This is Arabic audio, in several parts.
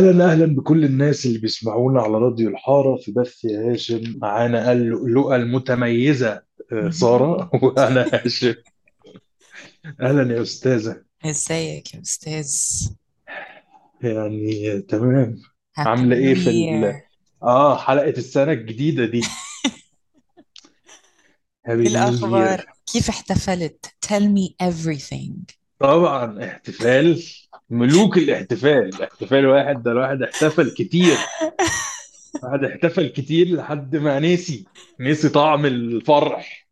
أهلا أهلا بكل الناس اللي بيسمعونا على راديو الحارة في بث يا هاشم. معانا اللؤلؤة المتميزة آه، سارة وأنا هاشم. أهلا يا أستاذة. إزيك يا أستاذ؟ يعني تمام. عاملة إيه في ال... آه حلقة السنة الجديدة دي. هابي الأخبار كيف احتفلت؟ Tell me everything. طبعا احتفال. ملوك الاحتفال. احتفال واحد ده الواحد احتفل كتير. واحد احتفل كتير لحد ما نسي نسي طعم الفرح.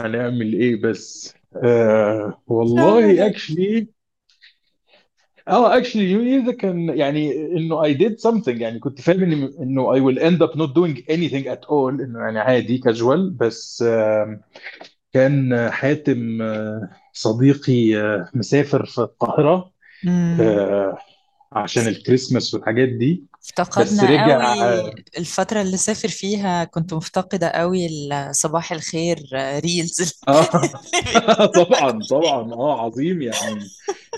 هنعمل إيه بس؟ آه والله actually آه actually New Year ده كان يعني إنه I did something يعني كنت فاهم ان إنه I will end up not doing anything at all إنه يعني عادي كاجوال بس آه كان حاتم آه صديقي آه مسافر في القاهرة. آه عشان الكريسماس والحاجات دي. بس افتقدنا رجع قوي الفترة اللي سافر فيها. كنت مفتقدة قوي ال- صباح الخير reels آه. طبعا طبعا. آه عظيم يعني.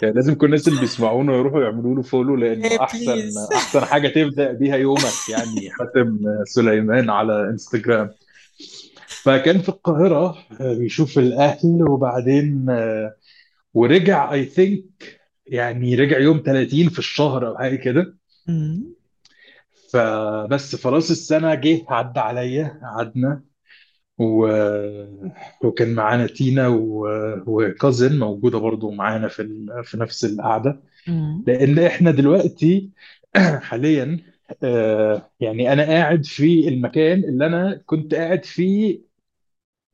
يعني لازم كل الناس اللي بيسمعونا يروحوا يعملوا له follow لأنه احسن please أحسن حاجة تبدأ بيها يومك يعني. حاتم سليمان على انستجرام فكان في القاهرة آه، بيشوف الأهل وبعدين آه، ورجع اي ثينك يعني رجع يوم 30 في الشهر أو حاجة كده. فبس خلاص السنة جه عدى عليا قعدنا و... وكان معانا تينا و... وكازن موجودة برضو معانا في ال... في نفس القعدة. امم لأن إحنا دلوقتي حاليا آه، يعني أنا قاعد في المكان اللي أنا كنت قاعد فيه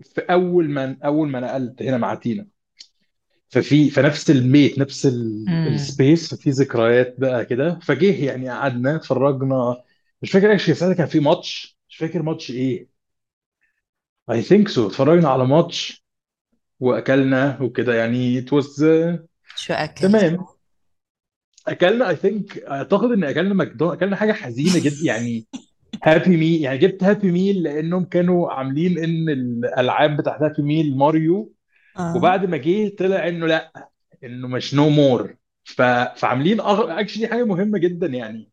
في أول ما أول ما نقلت هنا مع تينا. ففي في نفس البيت نفس ال space ففي ذكريات بقى كده. فجه يعني قعدنا اتفرجنا. مش فاكر إيش ساعتها كان في ماتش. مش فاكر ماتش إيه. I think so اتفرجنا على ماتش وأكلنا وكده. يعني it was uh, شو أكلت؟ تمام. أكلنا I think أعتقد إن أكلنا ماكدونالدز أكلنا حاجة حزينة جدا يعني Happy Meal يعني جبت Happy Meal لأنهم كانوا عاملين إن الألعاب بتاعت Happy Meal ماريو آه. وبعد ما جه طلع إنه لأ إنه مش no more ف... فعاملين أغ... actually حاجة مهمة جدا يعني.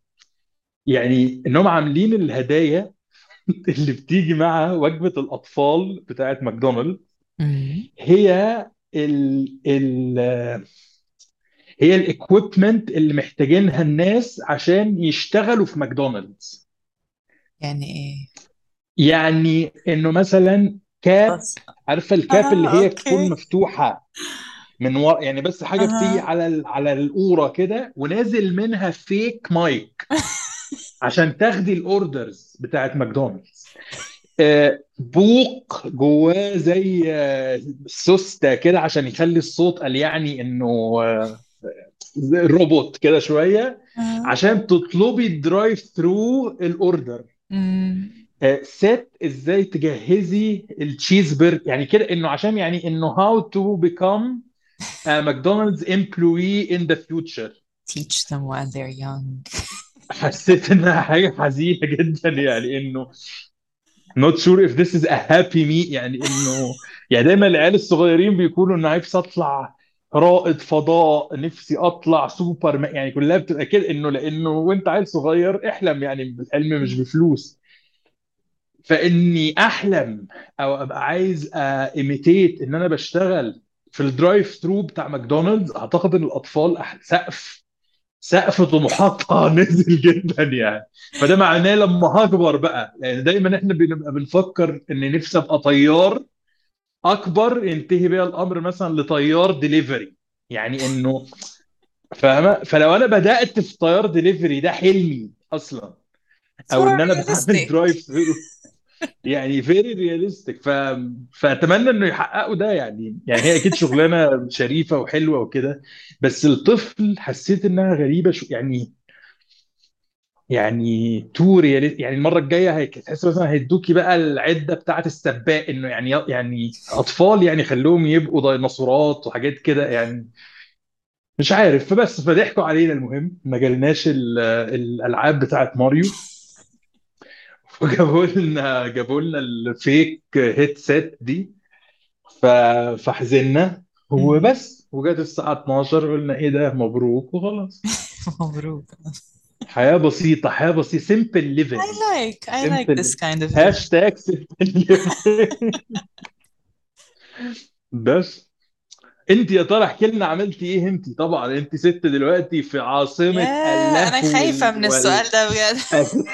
يعني إنهم عاملين الهدايا اللي بتيجي مع وجبة الأطفال بتاعت ماكدونالدز امم هي ال ال هي ال equipment اللي محتاجينها الناس عشان يشتغلوا في ماكدونالدز. يعني إيه؟ يعني إنه مثلا cap عارفة ال cap اللي هي تكون okay. مفتوحة من ورا يعني بس حاجة بتيجي على ال- على القوره كده ونازل منها فيك مايك عشان تاخدي ال orders بتاعت ماكدونالدز. آه، بوق جواه زي آه، سوستة كده عشان يخلي الصوت قال يعني إنه آه، روبوت كده شوية. عشان تطلبي ال drive thru ال order آه، ست إزاي تجهزي التشيز برجر يعني كده إنه عشان يعني إنه how to become McDonald's employee in the future teach them while they're young. حسيت إنها حاجة حزينة جدا يعني إنه not sure if this is a happy meal. يعني إنه يعني دايما العيال الصغيرين بيكونوا إنه نفسي أطلع رائد فضاء نفسي أطلع سوبر يعني كلها بتبقى كده إنه لإنه وأنت عيل صغير احلم يعني الحلم مش بفلوس. فإني أحلم أو أبقى عايز imitate إن أنا بشتغل في ال drive thru بتاع ماكدونالدز. أعتقد إن الأطفال سقف سقف طموحاتها نزل جدا يعني. فده معناه لما هكبر بقى. يعني دايما إحنا بنبقى بنفكر إن نفسي أبقى طيار أكبر ينتهي بيا الأمر مثلا لطيار ديليفري يعني إنه فاهمة؟ فلو أنا بدأت في طيار ديليفري ده حلمي أصلا. أو إن أنا بعمل drive thru يعني very realistic ف... فأتمنى إنه يحققوا ده يعني. يعني هي أكيد شغلانة شريفة وحلوة وكده بس الطفل حسيت إنها غريبة شو يعني يعني too realistic يعني المرة الجاية هتحس مثلا هيدوكي بقى العدة بتاعت السباق إنه يعني يعني أطفال يعني خلوهم يبقوا ديناصورات وحاجات كده يعني. مش عارف فبس فضحكوا علينا المهم. ما جالناش ال- الألعاب بتاعت ماريو. وجابوا لنا جابوا لنا ال fake headset دي ف... فحزنا. وبس. وجت الساعة 12 قلنا إيه ده مبروك وخلاص. مبروك. حياة بسيطة حياة بسيطة simple I living like I like simple this kind of living هاشتاج simple living. بس. انت يا ترى احكي لنا عملتي إيه انت؟ طبعا انت ست دلوقتي في يا أنا اللهو خايفة وال... من وال... السؤال ده بجد.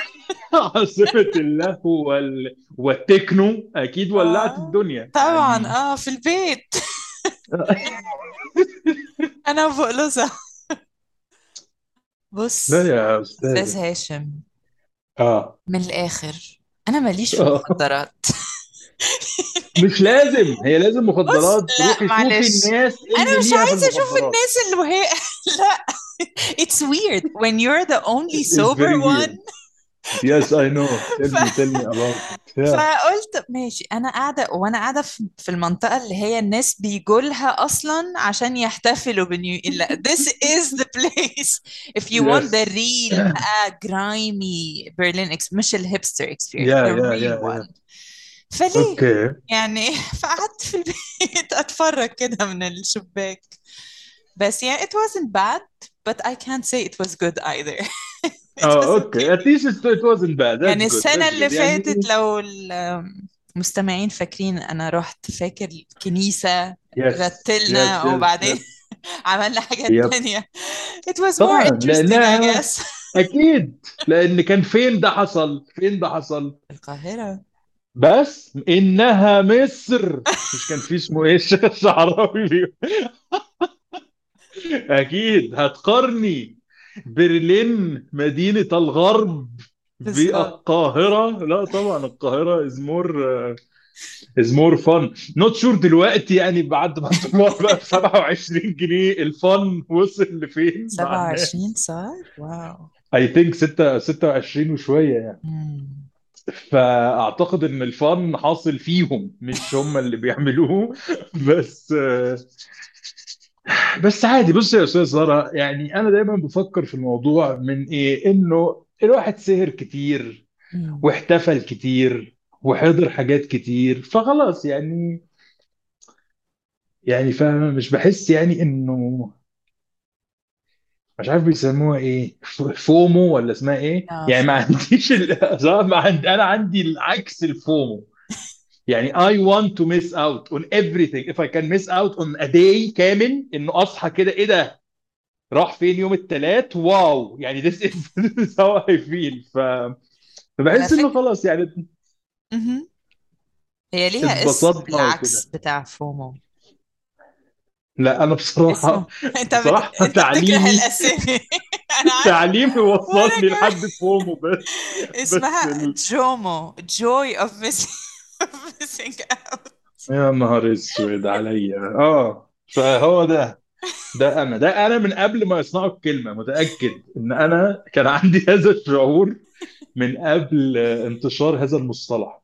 عاصمة اللهو وال... والتكنو. أكيد ولعت آه الدنيا. طبعا آه في البيت. أنا بقلصة لا بص يا أستاذ استاذة هاشم. آه. من الآخر أنا ماليش في آه. المخدرات. مش لازم هي لازم مخدرات. لا روحي شوفي الناس اللي مش أشوف المخدرات. الناس اللي وهي لا. It's weird when you're the only sober one. Yes I know. Tell me tell me about it. Yeah. فقلت ماشي. أنا قاعدة وأنا قاعدة في المنطقة اللي هي الناس بيجوا لها أصلا عشان يحتفلوا ب New Year. لا this is the place. If you want the yes real بقى grimy Berlin ex مش ال hipster experience yeah the yeah real yeah yeah. one. فليه؟ okay. يعني فقعدت في البيت أتفرج كده من الشباك. بس يعني it wasn't bad but I can't say it was good either. آه okay okay. at least it it wasn't bad. يعني that's good. السنة that's اللي good. فاتت يعني لو المستمعين فاكرين أنا رحت فاكر كنيسة yes. yes رتلنا yes وبعدين yes. عملنا حاجات yep. تانية. It was more طبعا interesting I لانها guess. أكيد. لأن كان فين ده حصل؟ فين ده حصل؟ القاهرة. بس إنها مصر. مش كان في اسمه إيه؟ الشيخ الشعراوي. بيقول أكيد. هتقارني برلين مدينة الغرب بالقاهرة. لا طبعا القاهرة is more is more fun not sure دلوقتي يعني بعد ما الدولار بقى ب 27 جنيه ال fun وصل لفين. مع 27 الناس صار wow. I think 6 26 وشوية يعني. فأعتقد إن ال fun حاصل فيهم مش هم اللي بيعملوه. بس بس عادي. بص يا أستاذ ساره يعني أنا دايما بفكر في الموضوع من إيه؟ إنه الواحد سهر كتير. واحتفل كتير وحضر حاجات كتير فخلاص يعني يعني فمش بحس يعني إنه مش عارف بيسموها إيه فومو ولا اسمها إيه؟ آه يعني ما عنديش ال... ما عندي أنا عندي العكس الفومو. يعني I want to miss out on everything. If I can miss out on a day كامل إنه أصحى كده إيه ده؟ راح فين يوم الثلاث واو. يعني this is, this is how I feel. ف... فبحس إنه خلاص يعني. هي ليها اسم بالعكس بتاع فومو. لا أنا اسمه. بصراحة أنت بت... بصراحة أنت بتكره تعليمي. الأسامي. أنا عارفه تعليمي وأنا وصلني لحد فومه بس. بس اسمها ال... جومو. Joy of missing of missing out. يا نهار أسود عليا. آه فهو ده. ده أنا. ده أنا من قبل ما يصنعوا الكلمة. متأكد إن أنا كان عندي هذا الشعور من قبل انتشار هذا المصطلح.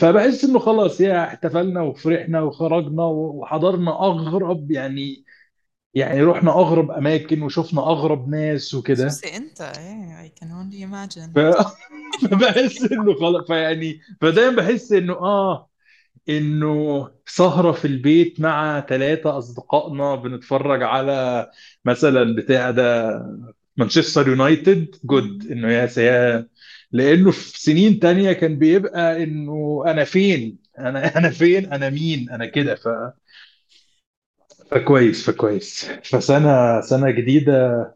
فبحس إنه خلاص يا احتفلنا وفرحنا وخرجنا وحضرنا أغرب يعني يعني رحنا أغرب أماكن وشفنا أغرب ناس وكده. خصوصي أنت؟ إيه I can only imagine. ف... فبحس إنه خلاص فيعني فدايما بحس إنه آه إنه سهرة في البيت مع ثلاثة أصدقائنا بنتفرج على مثلا بتاع ده مانشستر يونايتد جود. إنه يا سيا لأنه في سنين تانية كان بيبقى إنه أنا فين؟ أنا أنا فين؟ أنا مين؟ أنا كده. ف... فكويس فكويس. فسنة سنة جديدة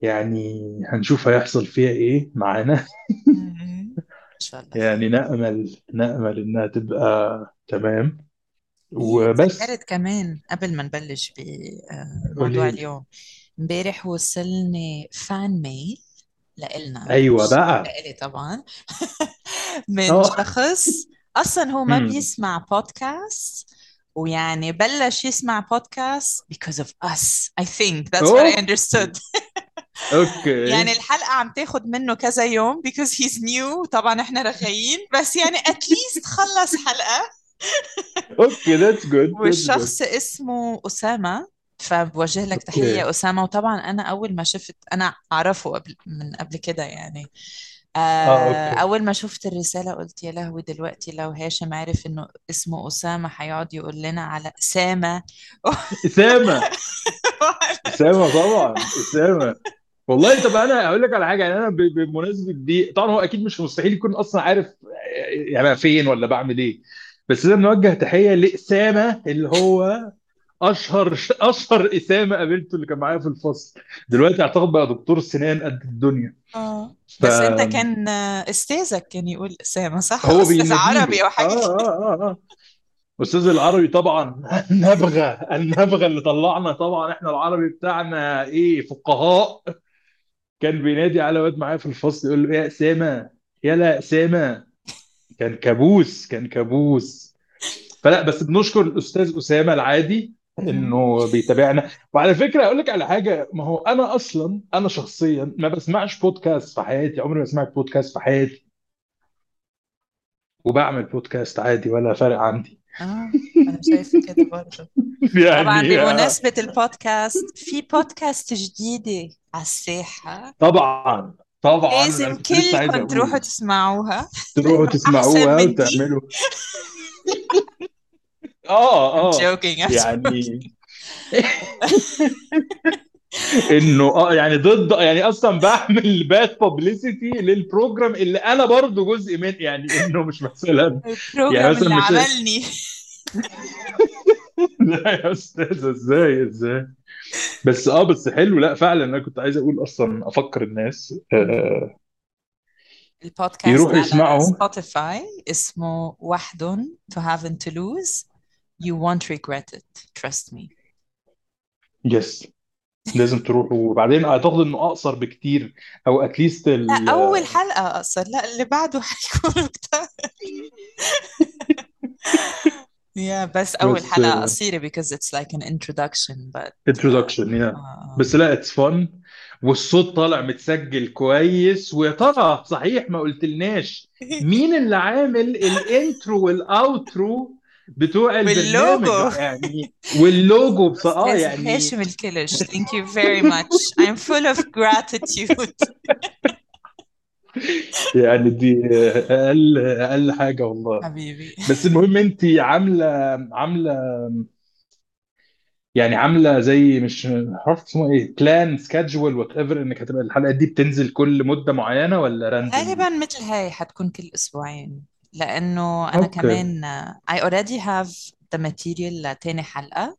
يعني هنشوف هيحصل فيها إيه معانا. مم. إن شاء الله. خير يعني نأمل نأمل إنها تبقى تمام. وبس. تذكرت كمان قبل ما نبلش بموضوع قولي اليوم. امبارح وصلني fan mail لإلنا أيوه بقى. لإلي طبعا. من آه. شخص أصلا هو ما بيسمع بودكاست ويعني بلش يسمع بودكاست because of us. I think that's what I understood. يعني okay الحلقة عم تاخد منه كذا يوم because he's new. طبعا إحنا رغايين بس يعني at least خلص حلقة. okay that's good والشخص اسمه أسامة. فبوجه لك okay. تحية أسامة. وطبعا أنا أول ما شفت أنا أعرفه قبل من قبل كده يعني. آه آه، okay. أول ما شفت الرسالة قلت يا لهوي دلوقتي لو هاشم عرف إنه اسمه أسامة هيقعد يقول لنا على أسامة. أسامة؟ أسامة طبعا أسامة. والله طب أنا أقول لك على حاجة يعني أنا ب- بمناسبة دي طبعا هو أكيد مش مستحيل يكون أصلا عارف يعني فين ولا بعمل إيه. بس لازم نوجه تحية لأسامة اللي هو أشهر أشهر اسامه قابلته اللي كان معايا في الفصل. دلوقتي أعتقد بقى دكتور سنان قد الدنيا. آه. بس أنت كان آه، أستاذك كان يقول إسامة صح؟ أستاذ بيناديلي عربي أو آه حاجة كده. آه آه آه. أستاذ العربي طبعا. النبغة النبغة اللي طلعنا طبعا. إحنا العربي بتاعنا إيه فقهاء. كان بينادي على واد معايا في الفصل يقول له يا إسامة يلا إسامة. كان كابوس كان كابوس. فلا بس بنشكر الأستاذ أسامة العادي. إنه بيتابعنا. وعلى فكرة أقول لك على حاجة ما هو أنا أصلا أنا شخصيا ما بسمعش بودكاست في حياتي عمري ما سمعت بودكاست في حياتي. وبعمل بودكاست عادي ولا فارق عندي. آه أنا شايفة كده برضه طبعا يعني آه، بمناسبة البودكاست في بودكاست جديدة على الساحة؟ طبعا طبعا. لازم كلكم تروحوا تسمعوها. تروحوا تسمعوها وتعملوا. آه آه. Joking I'm joking. يعني إنه آه يعني ضد يعني أصلا بعمل bad publicity لل program اللي أنا برضو جزء من يعني إنه مش مثلا. يعني البروجرام مثلا اللي مش عملني. لا يا أستاذ إزاي إزاي؟ بس آه بس حلو. لا فعلا أنا كنت عايز أقول أصلا أفكر الناس آه البودكاست يروحوا يسمعوا. Spotify اسمه وحدٌ to have and to lose. You won't regret it trust me. yes لازم تروحوا وبعدين أعتقد إنه أقصر بكتير أو at least لا أول حلقة أقصر. لا اللي بعده حيكون أكتر. Yeah بس أول بس حلقة قصيرة because it's like an introduction but uh, introduction yeah uh, بس لا it's fun والصوت طالع متسجل كويس. ويا ترى صحيح ما قلتلناش. مين اللي عامل ال intro وال outro بتوع واللوجو يعني واللوجو آه يعني هاشم الكلش thank you very much. I'm full of gratitude. يعني دي أقل أقل حاجة والله. حبيبي. بس المهم انت عامله عامله يعني عاملة زي مش عارف اسمه إيه؟ plan schedule whatever إنك هتبقى الحلقات دي بتنزل كل مدة معينة ولا randomly غالبا مثل هاي حتكون كل أسبوعين. لأنه أنا okay. كمان uh, I already have the material لتاني حلقة.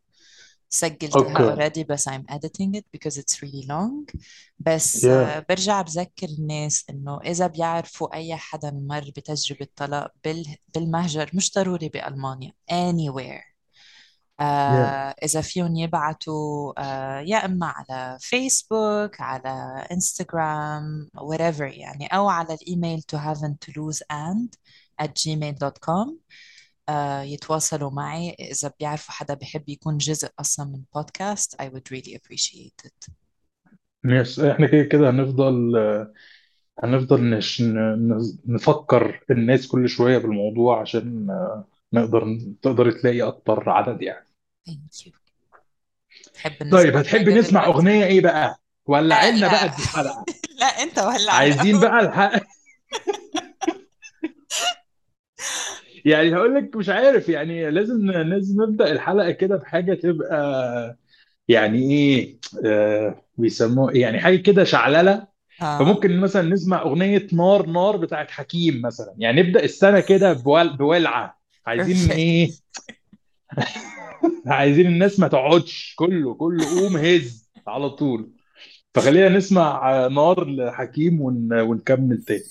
سجلتها okay. already بس I'm editing it because it's really long. بس يا uh, برجع بذكر الناس إنه إذا بيعرفوا أي حدا مر بتجربة طلاق بال بالمهجر مش ضروري بألمانيا anywhere. يا آه إذا فيهم يبعتوا آه يا إما على فيسبوك على انستغرام whatever يعني أو على الإيميل to have and to lose and. At gmail.com آه يتواصلوا معي. إذا بيعرفوا حدا بحب يكون جزء أصلا من بودكاست I would really appreciate it. يس إحنا كده كده هنفضل هنفضل نش... نفكر الناس كل شوية بالموضوع عشان نقدر تقدر تلاقي أكتر عدد يعني. Thank you. تحب طيب نسمع هتحب حاجة نسمع دلوقتي؟ أغنية إيه بقى؟ لا ولعلنا بقى لا الحلقة. لا أنت ولع عايزين بقى الحق يعني هقول لك مش عارف يعني لازم لازم نبدأ الحلقة كده بحاجة تبقى يعني إيه آه بيسموه؟ يعني حاجة كده شعللة. آه. فممكن مثلا نسمع أغنية نار نار بتاعت حكيم مثلا. يعني نبدأ السنة كده بول بولعة. عايزين إيه؟ عايزين الناس ما تقعدش. كله كله قوم هز على طول. فخلينا نسمع آه، نار لحكيم ون... ونكمل تاني.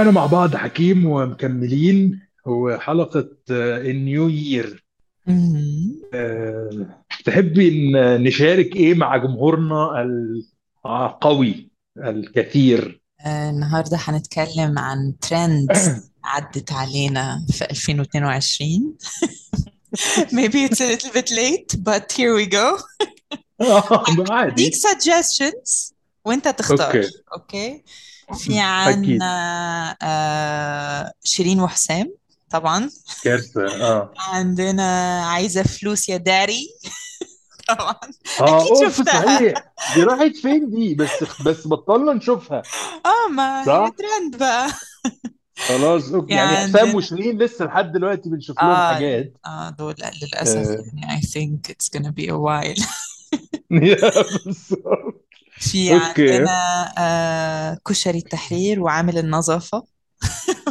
سمعنا مع بعض حكيم ومكملين هو حلقة النيو يير. تحبي إن نشارك إيه مع جمهورنا القوي الكثير؟ آه، النهاردة هنتكلم عن ترندز عدت علينا في 2022 maybe it's a little bit late but here we go. عادي. Suggestions. وانت تختار. okay؟ في أكيد. عنا آه شيرين وحسام طبعا. كارثة آه. عندنا عايزة فلوس يا داري. طبعا. آه أكيد أوف شفتها. صحيح. دي راحت فين دي؟ بس بس بطلنا نشوفها. آه ما هي صح؟ ترند بقى. خلاص okay في يعني حسام عندنا وشيرين لسه لحد دلوقتي بنشوف لهم آه حاجات. آه دول للأسف آه، يعني I think it's gonna be a while. يا بالظبط. في أوكي. عندنا آه كشري التحرير وعامل النظافة.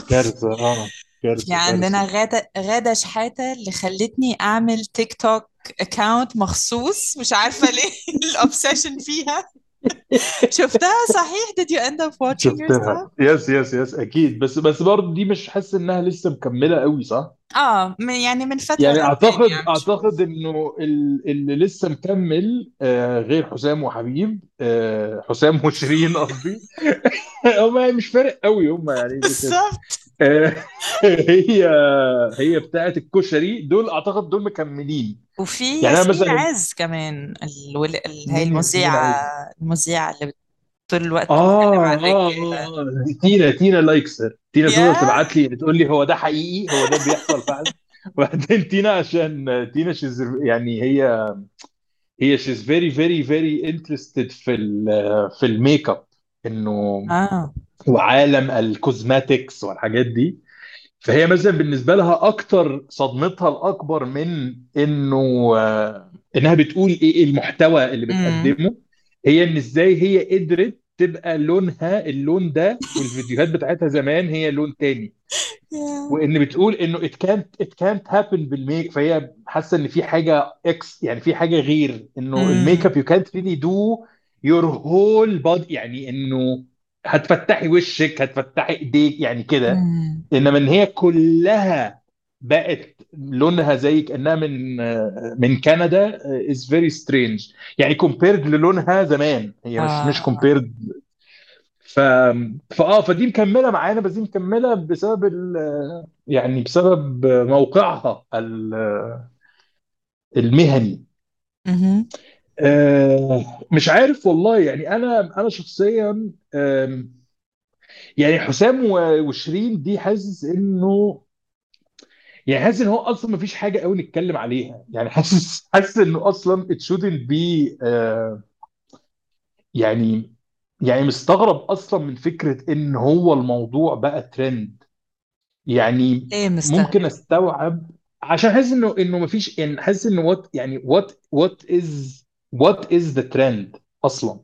كارثة آه في كارثة عندنا كارثة. غادة غادة شحاتة اللي خلتني أعمل تيك توك account مخصوص مش عارفة ليه ال obsession فيها. شفتها؟ صحيح؟ Did you end up watching شفتها. yes yes yes أكيد. بس بس برضه دي مش حاسس إنها لسه مكملة قوي صح؟ آه يعني من فترة يعني أعتقد عم أعتقد إنه ال- اللي لسه مكمل آه، غير حسام وحبيب آه، حسام وشيرين قصدي. هم مش فارق قوي هم يعني بالظبط. هي هي بتاعت الكشري. دول أعتقد دول مكملين. وفي يعني أنا ياسمين مثلا عز كمان الول... ال... هي مين ياسمين المذيعة عز؟ المذيعة اللي طول الوقت بتتكلم آه عن آه آه آه. تينا تينا لايكسر تينا يا تفضل تبعت لي تقول لي هو ده حقيقي هو ده بيحصل فعلا. وبعدين تينا عشان تينا شيز يعني هي هي شيز فيري فيري فيري انترستد في ال في الميك اب إنه آه. وعالم الكوزماتكس والحاجات دي. فهي مثلا بالنسبة لها أكتر صدمتها الأكبر من إنه آه، إنها بتقول إيه المحتوى اللي بتقدمه. هي إن إزاي هي قدرت تبقى لونها اللون ده والفيديوهات بتاعتها زمان هي لون تاني. وإن بتقول إنه it can't it can't happen بالميك فهي حاسة إن في حاجة X يعني في حاجة غير. إنه ال makeup you can't really do your whole body يعني إنه هتفتحي وشك هتفتحي ايديك يعني كده. إنما إن هي كلها بقت لونها زي كأنها من من كندا is very strange. يعني compared للونها زمان. هي مش مش آه compared. ف فاه فدي مكملة معانا بس دي مكملة بسبب ال... يعني بسبب موقعها ال- المهني. آه، مش عارف والله. يعني أنا أنا شخصيا يعني حسام وشيرين دي حاسس إنه يعني حاسس إن هو أصلا ما فيش حاجة قوي نتكلم عليها. يعني حاسس حاسس إنه أصلا it shouldn't be آه، يعني يعني مستغرب أصلا من فكرة إن هو الموضوع بقى ترند يعني ليه ممكن مستغرب أستوعب عشان حاسس إنه إنه مفيش يعني حاسس إنه what يعني what what is what is the trend أصلا؟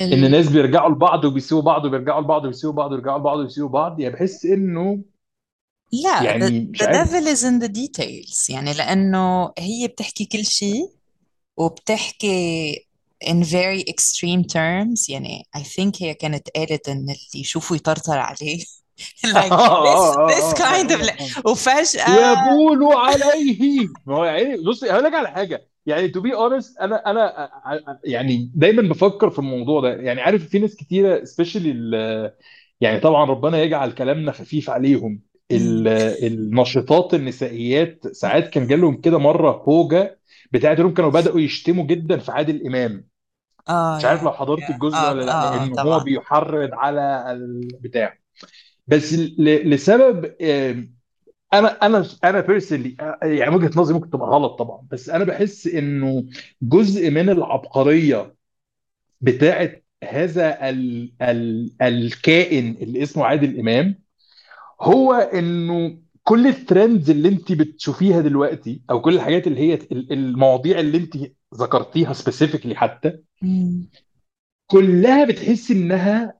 إن ال... الناس بيرجعوا لبعض وبيسيبوا بعض وبيرجعوا لبعض وبيسيبوا بعض ويرجعوا لبعض وبيسيبوا بعض. يعني بحس إنه لا the, يعني the عارف. devil is in the details. يعني لأنه هي بتحكي كل شيء وبتحكي in very extreme terms. يعني I think هي كانت قالت إن اللي يشوفه يطرطر عليه. آه like this آه this آه kind of آه آه. وفجأة يبول عليه. ما هو يعني بصي هقول لك على حاجة. يعني to be honest أنا أنا يعني دايما بفكر في الموضوع ده. يعني عارف في ناس كتيرة especially يعني طبعا ربنا يجعل كلامنا خفيف عليهم. ال- مم. الناشطات النسائيات ساعات كان جالهم كده مرة هوجه بتاعت انهم كانوا بدأوا يشتموا جدا في عادل إمام. آه مش عارف لو حضرت الجزء آه ولا لأ آه آه لأن هو طبعا. بيحرض على البتاع بس ل- لسبب أنا أنا أنا بيرسونلي يعني وجهة نظري ممكن تبقى غلط طبعا بس أنا بحس إنه جزء من العبقرية بتاعت هذا ال ال الكائن اللي اسمه عادل إمام هو إنه كل ال trends اللي أنت بتشوفيها دلوقتي أو كل الحاجات اللي هي ال- المواضيع اللي أنت ذكرتيها specifically حتى. كلها بتحس إنها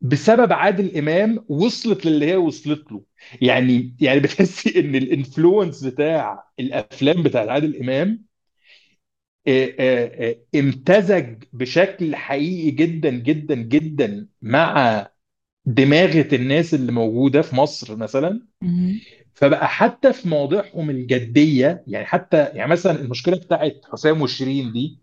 بسبب عادل إمام وصلت للي هي وصلت له يعني يعني بتحسي إن ال influence بتاع الأفلام بتاعت عادل إمام آه، آه، آه، امتزج بشكل حقيقي جدا جدا جدا مع دماغة الناس اللي موجودة في مصر مثلا مهم. فبقى حتى في مواضيعهم الجدية يعني حتى يعني مثلا المشكلة بتاعت حسام وشيرين دي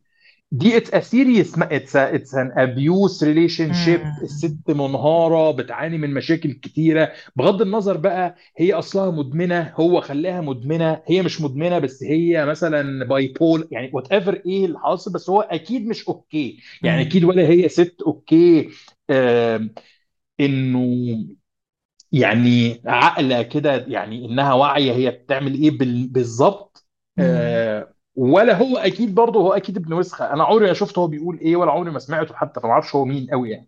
دي it's a serious it's it's an abuse relationship. الست منهارة بتعاني من مشاكل كتيرة بغض النظر بقى هي أصلها مدمنة هو خلاها مدمنة هي مش مدمنة بس هي مثلا bipolar يعني whatever إيه اللي حاصل بس هو أكيد مش okay يعني أكيد. ولا هي ست okay آم، إنه يعني عاقله كده يعني إنها واعية هي بتعمل إيه بال- بالظبط. آه، ولا هو أكيد برضه هو أكيد ابن وسخة أنا عمري ما شفته هو بيقول إيه ولا عمري ما سمعته حتى فما أعرفش هو مين قوي يعني.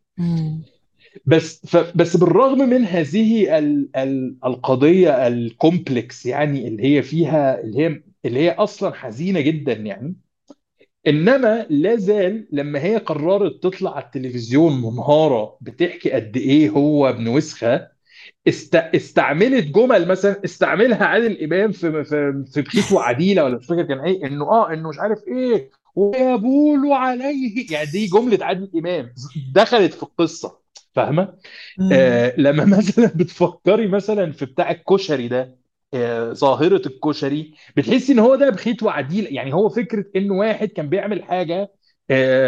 بس ف بس بالرغم من هذه ال ال القضية الكومبلكس يعني اللي هي فيها اللي هي اللي هي أصلا حزينة جدا يعني إنما لا زال لما هي قررت تطلع على التلفزيون منهاره بتحكي قد إيه هو ابن وسخة است... استعملت جمل مثلا استعملها عادل إمام في في في بخيت وعديلة ولا مش فاكر كان إيه إنه آه إنه مش عارف إيه ويبول عليه. يعني دي جملة عادل إمام دخلت في القصة فاهمة. آه لما مثلا بتفكري مثلا في بتاع الكشري ده آه ظاهرة الكشري بتحسي إن هو ده بخيت وعديل يعني هو فكرة ان واحد كان بيعمل حاجة آه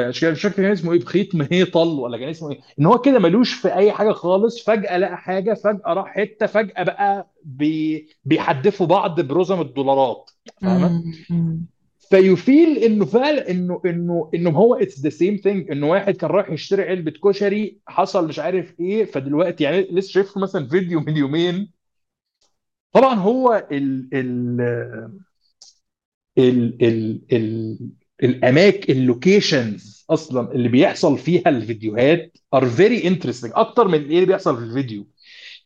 مش مش فاكر كان اسمه إيه بخيت وعديلة ولا كان اسمه إيه إن هو كده ملوش في أي حاجة خالص فجأة لقى حاجة فجأة راح حتة فجأة بقى بي بيحدفوا بعض برزم الدولارات. مم. ف you feel إنه فعلا إنه إنه إنه هو it's the same thing إنه واحد كان رايح يشتري علبة كشري حصل مش عارف إيه فدلوقتي يعني لسه شايف مثلا فيديو من يومين طبعا هو ال ال ال ال ال الاماكن ال locations أصلا اللي بيحصل فيها الفيديوهات are very interesting أكتر من إيه اللي بيحصل في الفيديو؟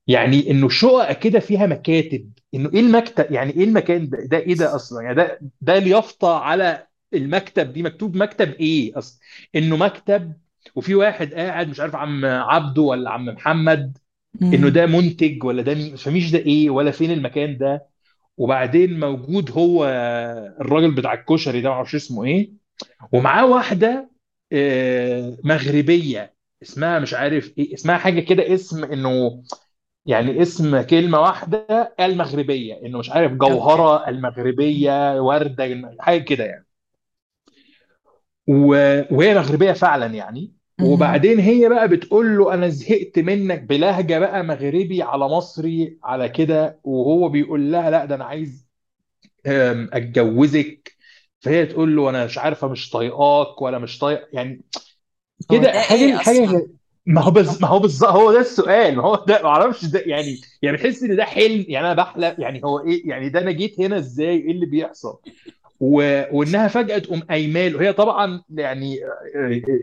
يعني إنه شقق كده فيها مكاتب. إنه إيه المكتب؟ يعني إيه المكان ده؟ ده إيه ده أصلا؟ يعني ده ده اليافطه على المكتب دي. مكتوب مكتب إيه أصلا؟ إنه مكتب وفي واحد قاعد مش عارف عم عبده ولا عم محمد إنه. ده منتج ولا ده مش ده إيه ولا فين المكان ده. وبعدين موجود هو الراجل بتاع الكشري ده معرفش اسمه إيه. ومعاه واحدة آه، مغربية اسمها مش عارف إيه اسمها حاجة كده اسم انه يعني اسم كلمة واحدة المغربية انه مش عارف أوكي. جوهرة المغربية وردة الم- حاجة كده يعني. وهي مغربية فعلا يعني. وبعدين هي بقى بتقول له أنا زهقت منك بلهجة بقى مغربي على مصري على كده وهو بيقول لها لا ده أنا عايز أم، أتجوزك. فهي تقول له أنا مش عارفة مش طايقاك ولا مش طايق يعني هو كده ده حاجة إيه أصلا؟ حاجة ما هو بز... ما هو بالظبط هو ده السؤال ما هو ده ما أعرفش ده يعني يعني بحس إن ده حلم يعني أنا بحلم يعني هو إيه يعني ده أنا جيت هنا إزاي؟ إيه اللي بيحصل؟ و... وإنها فجأة تقوم قايمة له هي طبعا يعني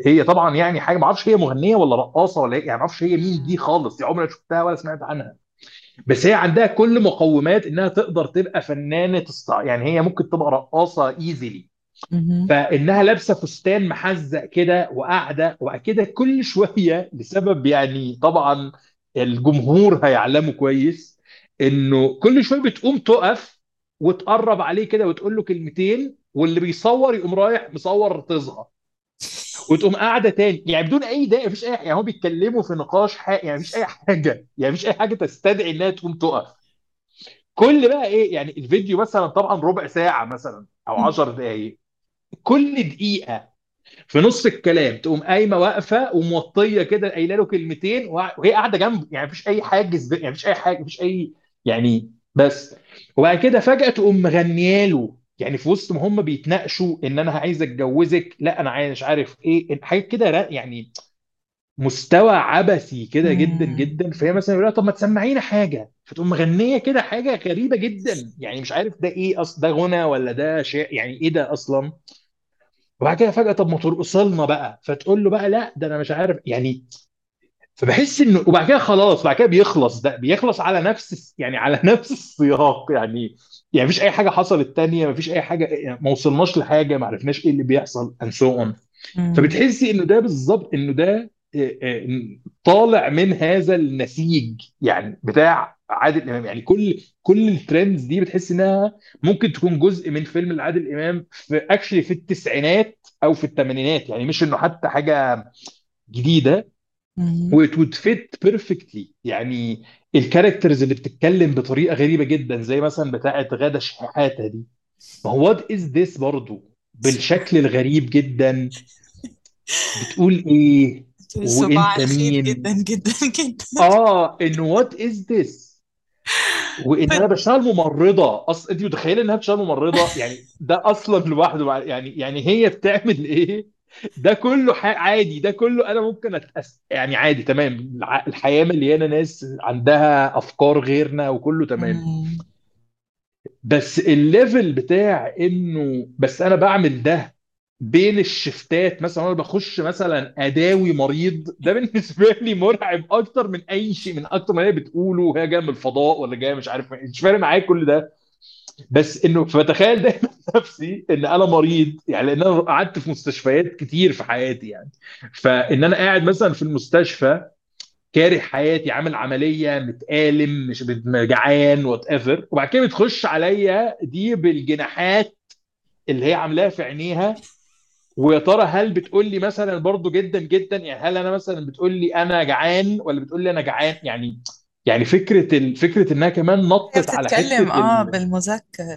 هي طبعا يعني حاجة ما أعرفش هي مغنية ولا رقاصة ولا إيه يعني ما أعرفش هي مين دي. خالص دي عمري ما شفتها ولا سمعت عنها بس هي عندها كل مقومات إنها تقدر تبقى فنانة تستع... يعني هي ممكن تبقى رقاصة ايزيلي. فإنها لابسة فستان محزق كده وقاعدة وبعد كده كل شوية لسبب يعني طبعا الجمهور هيعلمه كويس إنه كل شوية بتقوم تقف وتقرب عليه كده وتقول له كلمتين واللي بيصور يقوم رايح مصور تظهر وتقوم قاعدة تاني. يعني بدون أي داعي مفيش أي يعني هم بيتكلموا في نقاش حق يعني مفيش أي حاجة. يعني مفيش أي حاجة تستدعي إنها تقوم تقف كل بقى إيه يعني الفيديو مثلا طبعا ربع ساعة مثلا أو 10 دقائق كل دقيقة في نص الكلام تقوم قايمة واقفة وموطية كده قايلة له كلمتين وهي قاعدة جنبه. يعني مفيش أي حاجز يعني مفيش أي حاجة مفيش أي يعني بس. وبعد كده فجأة تقوم مغنية له. يعني في وسط ما هم بيتناقشوا إن أنا عايز أتجوزك لا أنا عايز مش عارف إيه حاجة كده يعني مستوى عبثي كده جدا. جدا. فهي مثلا يقول لها طب ما تسمعينا حاجة. فتقوم مغنية كده حاجة غريبة جدا. يعني مش عارف ده إيه أصلا ده غنى ولا ده شيء يعني إيه ده أصلا. وبعد كده فجأة طب ما ترقص لنا بقى. فتقول له بقى لا ده أنا مش عارف يعني فبحس إنه وبعد كده خلاص بعد كده بيخلص ده بيخلص على نفس يعني على نفس السياق يعني يعني مفيش أي حاجة حصلت تانية مفيش أي حاجة يعني ما وصلناش لحاجة ما عرفناش إيه اللي بيحصل so on مم. فبتحسي إنه ده بالظبط إنه ده طالع من هذا النسيج يعني بتاع عادل إمام يعني كل كل الترندز دي بتحس إنها ممكن تكون جزء من فيلم لعادل إمام في actually في التسعينات أو في الثمانينات يعني مش إنه حتى حاجة جديدة. What would fit perfectly. يعني ال characters اللي بتتكلم بطريقة غريبة جدا زي مثلا بتاعه غادة شحاته دي. ما هو what is this برضه بالشكل الغريب جدا. بتقول إيه؟ وإنت مين؟ جدا جدا جدا. آه انه what is this وإن أنا بشتغل ممرضة. أصلا أنت متخيلة إنها بتشتغل ممرضة؟ يعني ده أصلا لوحده. يعني يعني هي بتعمل إيه؟ ده كله ح- عادي ده كله أنا ممكن أتأس يعني عادي تمام. الع- الحياة مليانة ناس عندها أفكار غيرنا وكله تمام. مم. بس الليفل بتاع إنه بس أنا بعمل ده بين الشفتات مثلا أنا بخش مثلا أداوي مريض ده بالنسبة لي مرعب أكتر من أي شيء من أكتر ما هي بتقوله وهي جاية من الفضاء ولا جاية مش عارف مش فارق معايا كل ده. بس إنه بتخيل دايما نفسي إن أنا مريض يعني لأن أنا قعدت في مستشفيات كتير في حياتي يعني. فإن أنا قاعد مثلا في المستشفى كاره حياتي عامل عملية متألم مش جعان whatever وبعد كده بتخش عليا دي بالجناحات اللي هي عاملاها في عينيها. ويا ترى هل بتقول لي مثلا برضو جدا جدا يعني هل أنا مثلا بتقول لي أنا جعان ولا بتقول لي أنا جعان؟ يعني يعني فكرة ال... فكرة إنها كمان نطت على بتتكلم حتة آه ال... بالمذكر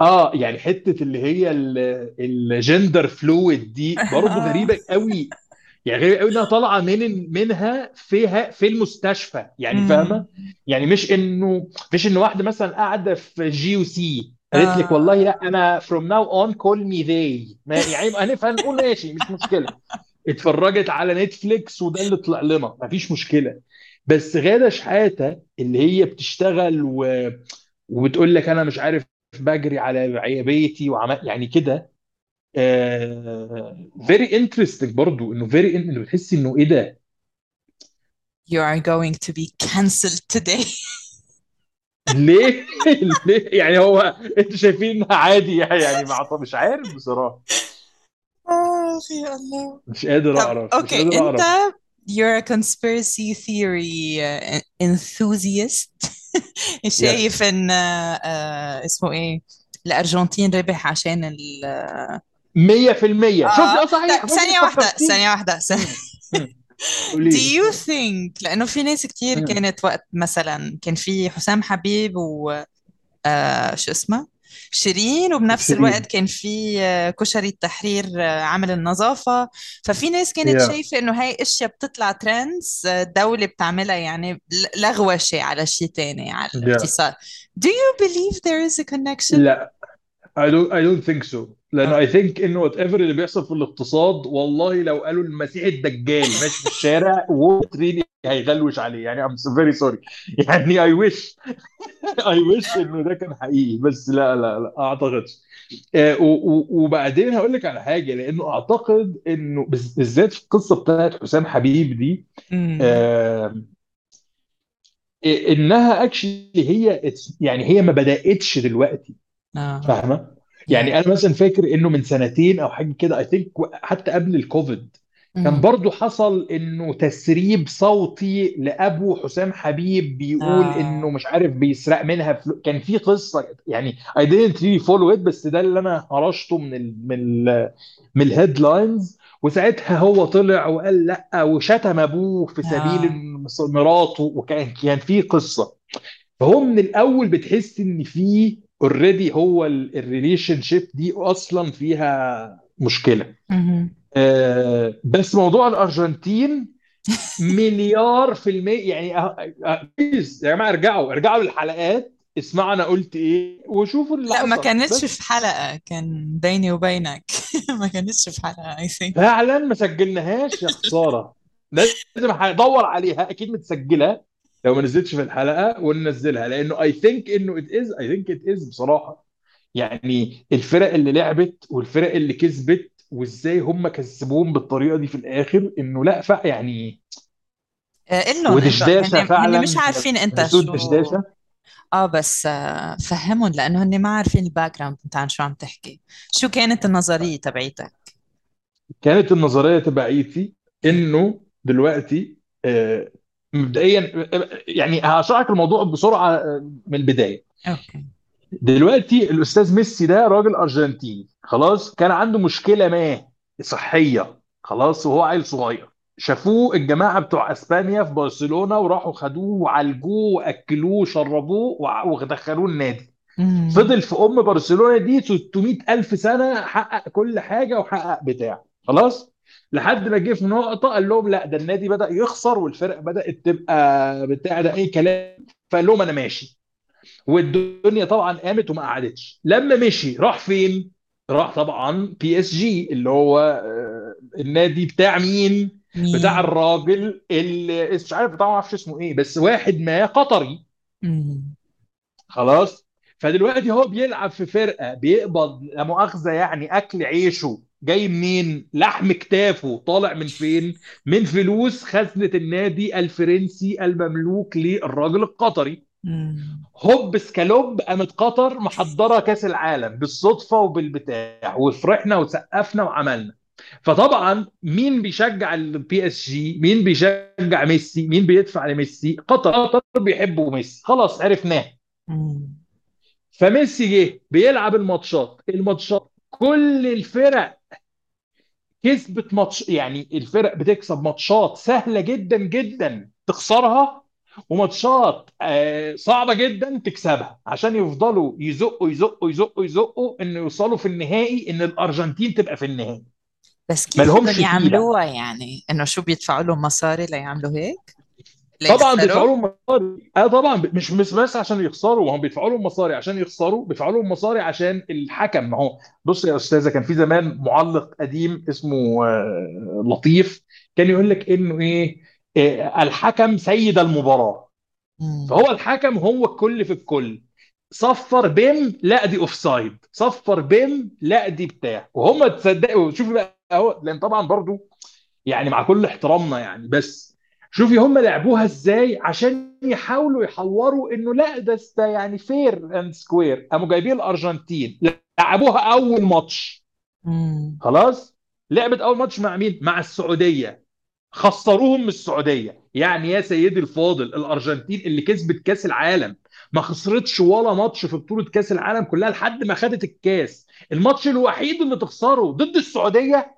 آه يعني حتة اللي هي ال gender fluid دي برضو آه غريبة قوي. يعني غريبة قوي إنها طالعة من منها فيها في المستشفى يعني فاهمة. يعني مش إنه مش إن واحدة مثلا قاعدة في GUC قالت لك آه. والله لا أنا now on call me they. ما يعني هنفهم نقول ماشي مش مشكلة. اتفرجت على نتفليكس وده اللي طلع لنا مفيش مشكلة. بس غادة شحاتة اللي هي بتشتغل و... وبتقول لك أنا مش عارف بجري على بيتي وعمل يعني كده. very interesting برضو إنه very إنه بتحسي إنه إيه ده؟ You are going to be cancelled today. ليه؟ ليه؟ يعني هو أنتوا شايفين إنها عادي يعني مع مش عارف بصراحة. آخ يا الله. مش قادر أعرف مش أوكي قادر أنت أعرف. You're a conspiracy theory uh, enthusiast. شايف إن آه اسمه إيه؟ الأرجنتين ربح عشان ال 100% شفتي آه آه صحيح. طيب ثانية واحدة ثانية واحدة Do you think لأنه في ناس كتير. كانت وقت مثلا كان في حسام حبيب و آه شو اسمه؟ شيرين وبنفس الوقت شيرين كان في آه، كشري التحرير آه، عامل النظافة. ففي ناس كانت يا شايفة إنه هاي أشياء بتطلع trends آه، الدولة بتعملها يعني ل- لغوشة على شيء تاني على الاقتصاد. Do you believe there is a connection؟ لا. I don't I don't think so. لأنه أوكي. I think إنه whatever اللي بيحصل في الاقتصاد والله لو قالوا المسيح الدجال ماشي في الشارع وول ستريت هيغلوش عليه. يعني I'm so very sorry. يعني I wish I wish إنه ده كان حقيقي. بس لا لا لا أعتقدش. آه، وبعدين هقول لك على حاجة. لأنه أعتقد إنه بالذات في القصة بتاعت حسام حبيب دي آه، إنها actually هي يعني هي ما بدأتش دلوقتي. آه. فاهمة؟ يعني أنا مثلا فاكر إنه من سنتين أو حاجة كده I think حتى قبل الكوفيد كان برضو حصل إنه تسريب صوتي لأبو حسام حبيب بيقول إنه آه مش عارف بيسرق منها فلو... كان في قصة يعني I didn't really follow it بس ده اللي أنا هرشته من ال... من ال... من ال headlines وساعتها هو طلع وقال لأ وشتم أبوه في سبيل إن مراته وكان كان في قصة. فهو من الأول بتحس إن في already هو ال relationship دي أصلا فيها مشكلة. آه، بس موضوع الأرجنتين مليار في المية. يعني أه- أه- please يا جماعة ارجعوا ارجعوا للحلقات. اسمعوا أنا قلت إيه وشوفوا اللي لا ما كانتش في حلقة كان بيني وبينك. ما كانتش في حلقة I think. فعلا ما سجلناهاش يا خسارة. لازم ادور عليها أكيد متسجلة. لو ما نزلتش في الحلقة وننزلها لأنه I think إنه it is I think it is بصراحة. يعني الفرق اللي لعبت والفرق اللي كسبت وإزاي هم كسبوهم بالطريقة دي في الآخر إنه لأ فع يعني آه، إلهم ودشداشه هن هن مش فعلا عارفين مسعود شو دشداشه آه بس آه، فهمهم لأنه هن ما عارفين ال background عن شو عم تحكي. شو كانت النظرية تبعيتك؟ كانت النظرية تبعيتي إنه دلوقتي آه، مبدئيا يعني هشرح لك الموضوع بسرعة آه، من البداية. أوكي. دلوقتي الأستاذ ميسي ده راجل أرجنتيني خلاص كان عنده مشكلة ما صحية خلاص وهو عيل صغير. شافوه الجماعة بتوع أسبانيا في برشلونة وراحوا خدوه وعالجوه وأكلوه وشربوه ودخلوه النادي. فضل في أم برشلونة دي 600 ألف سنة حقق كل حاجة وحقق بتاع خلاص؟ لحد ما جه في نقطة قال لهم لا ده النادي بدأ يخسر والفرق بدأت تبقى بتاع ده أي كلام. فقال لهم أنا ماشي. والدنيا طبعا قامت وما قعدتش. لما مشي راح فين؟ راح طبعا PSG اللي هو آه، النادي بتاع مين؟ بتاع الراجل اللي مش عارف طبعا ما أعرفش اسمه إيه بس واحد ما قطري. خلاص؟ فدلوقتي هو بيلعب في فرقة بيقبض لا مؤاخذة يعني أكل عيشه. جاي منين؟ لحم كتافه طالع من فين؟ من فلوس خزنة النادي الفرنسي المملوك للراجل القطري. هوب سكالوب قامت قطر محضرة كأس العالم بالصدفة وبالبتاع وفرحنا وسقفنا وعملنا. فطبعا مين بيشجع ال PSG؟ مين بيشجع ميسي؟ مين بيدفع لميسي؟ قطر. قطر بيحبوا ميسي. خلاص عرفناه. فميسي جه بيلعب الماتشات. الماتشات كل الفرق كسبت ماتش يعني الفرق بتكسب ماتشات سهلة جدا جدا تخسرها وماتشات آه، صعبة جدا تكسبها عشان يفضلوا يزقوا يزقوا يزقوا يزقوا ان يوصلوا في النهائي إن الأرجنتين تبقى في النهائي. بس كيف بدهم يعملوها يعني؟ إنه شو بيدفعوا لهم مصاري ليعملوا هيك؟ طبعا بيدفعوا لهم مصاري. آه طبعا. مش مش بس عشان يخسروا هم بيدفعوا لهم مصاري. عشان يخسروا بيدفعوا لهم مصاري عشان الحكم. ما هو بص يا أستاذة كان في زمان معلق قديم اسمه آه، لطيف. كان يقول لك إنه إيه؟ آه، الحكم سيد المباراة. فهو الحكم هو الكل في الكل. صفر بيم لا دي offside صفر بيم لا دي بتاع. وهم تصدقوا شوفي بقى أهو لأن طبعا برضو يعني مع كل احترامنا يعني بس شوفي هم لعبوها إزاي عشان يحاولوا يحوروا إنه لا ده يعني fair and square قاموا جايبين الأرجنتين. لعبوها أول ماتش. خلاص؟ لعبت أول ماتش مع مين؟ مع السعودية. خسروهم من السعودية. يعني يا سيدي الفاضل الأرجنتين اللي كسبت كأس العالم. ما خسرتش ولا ماتش في بطولة كأس العالم كلها لحد ما خدت الكأس. الماتش الوحيد اللي تخسره ضد السعودية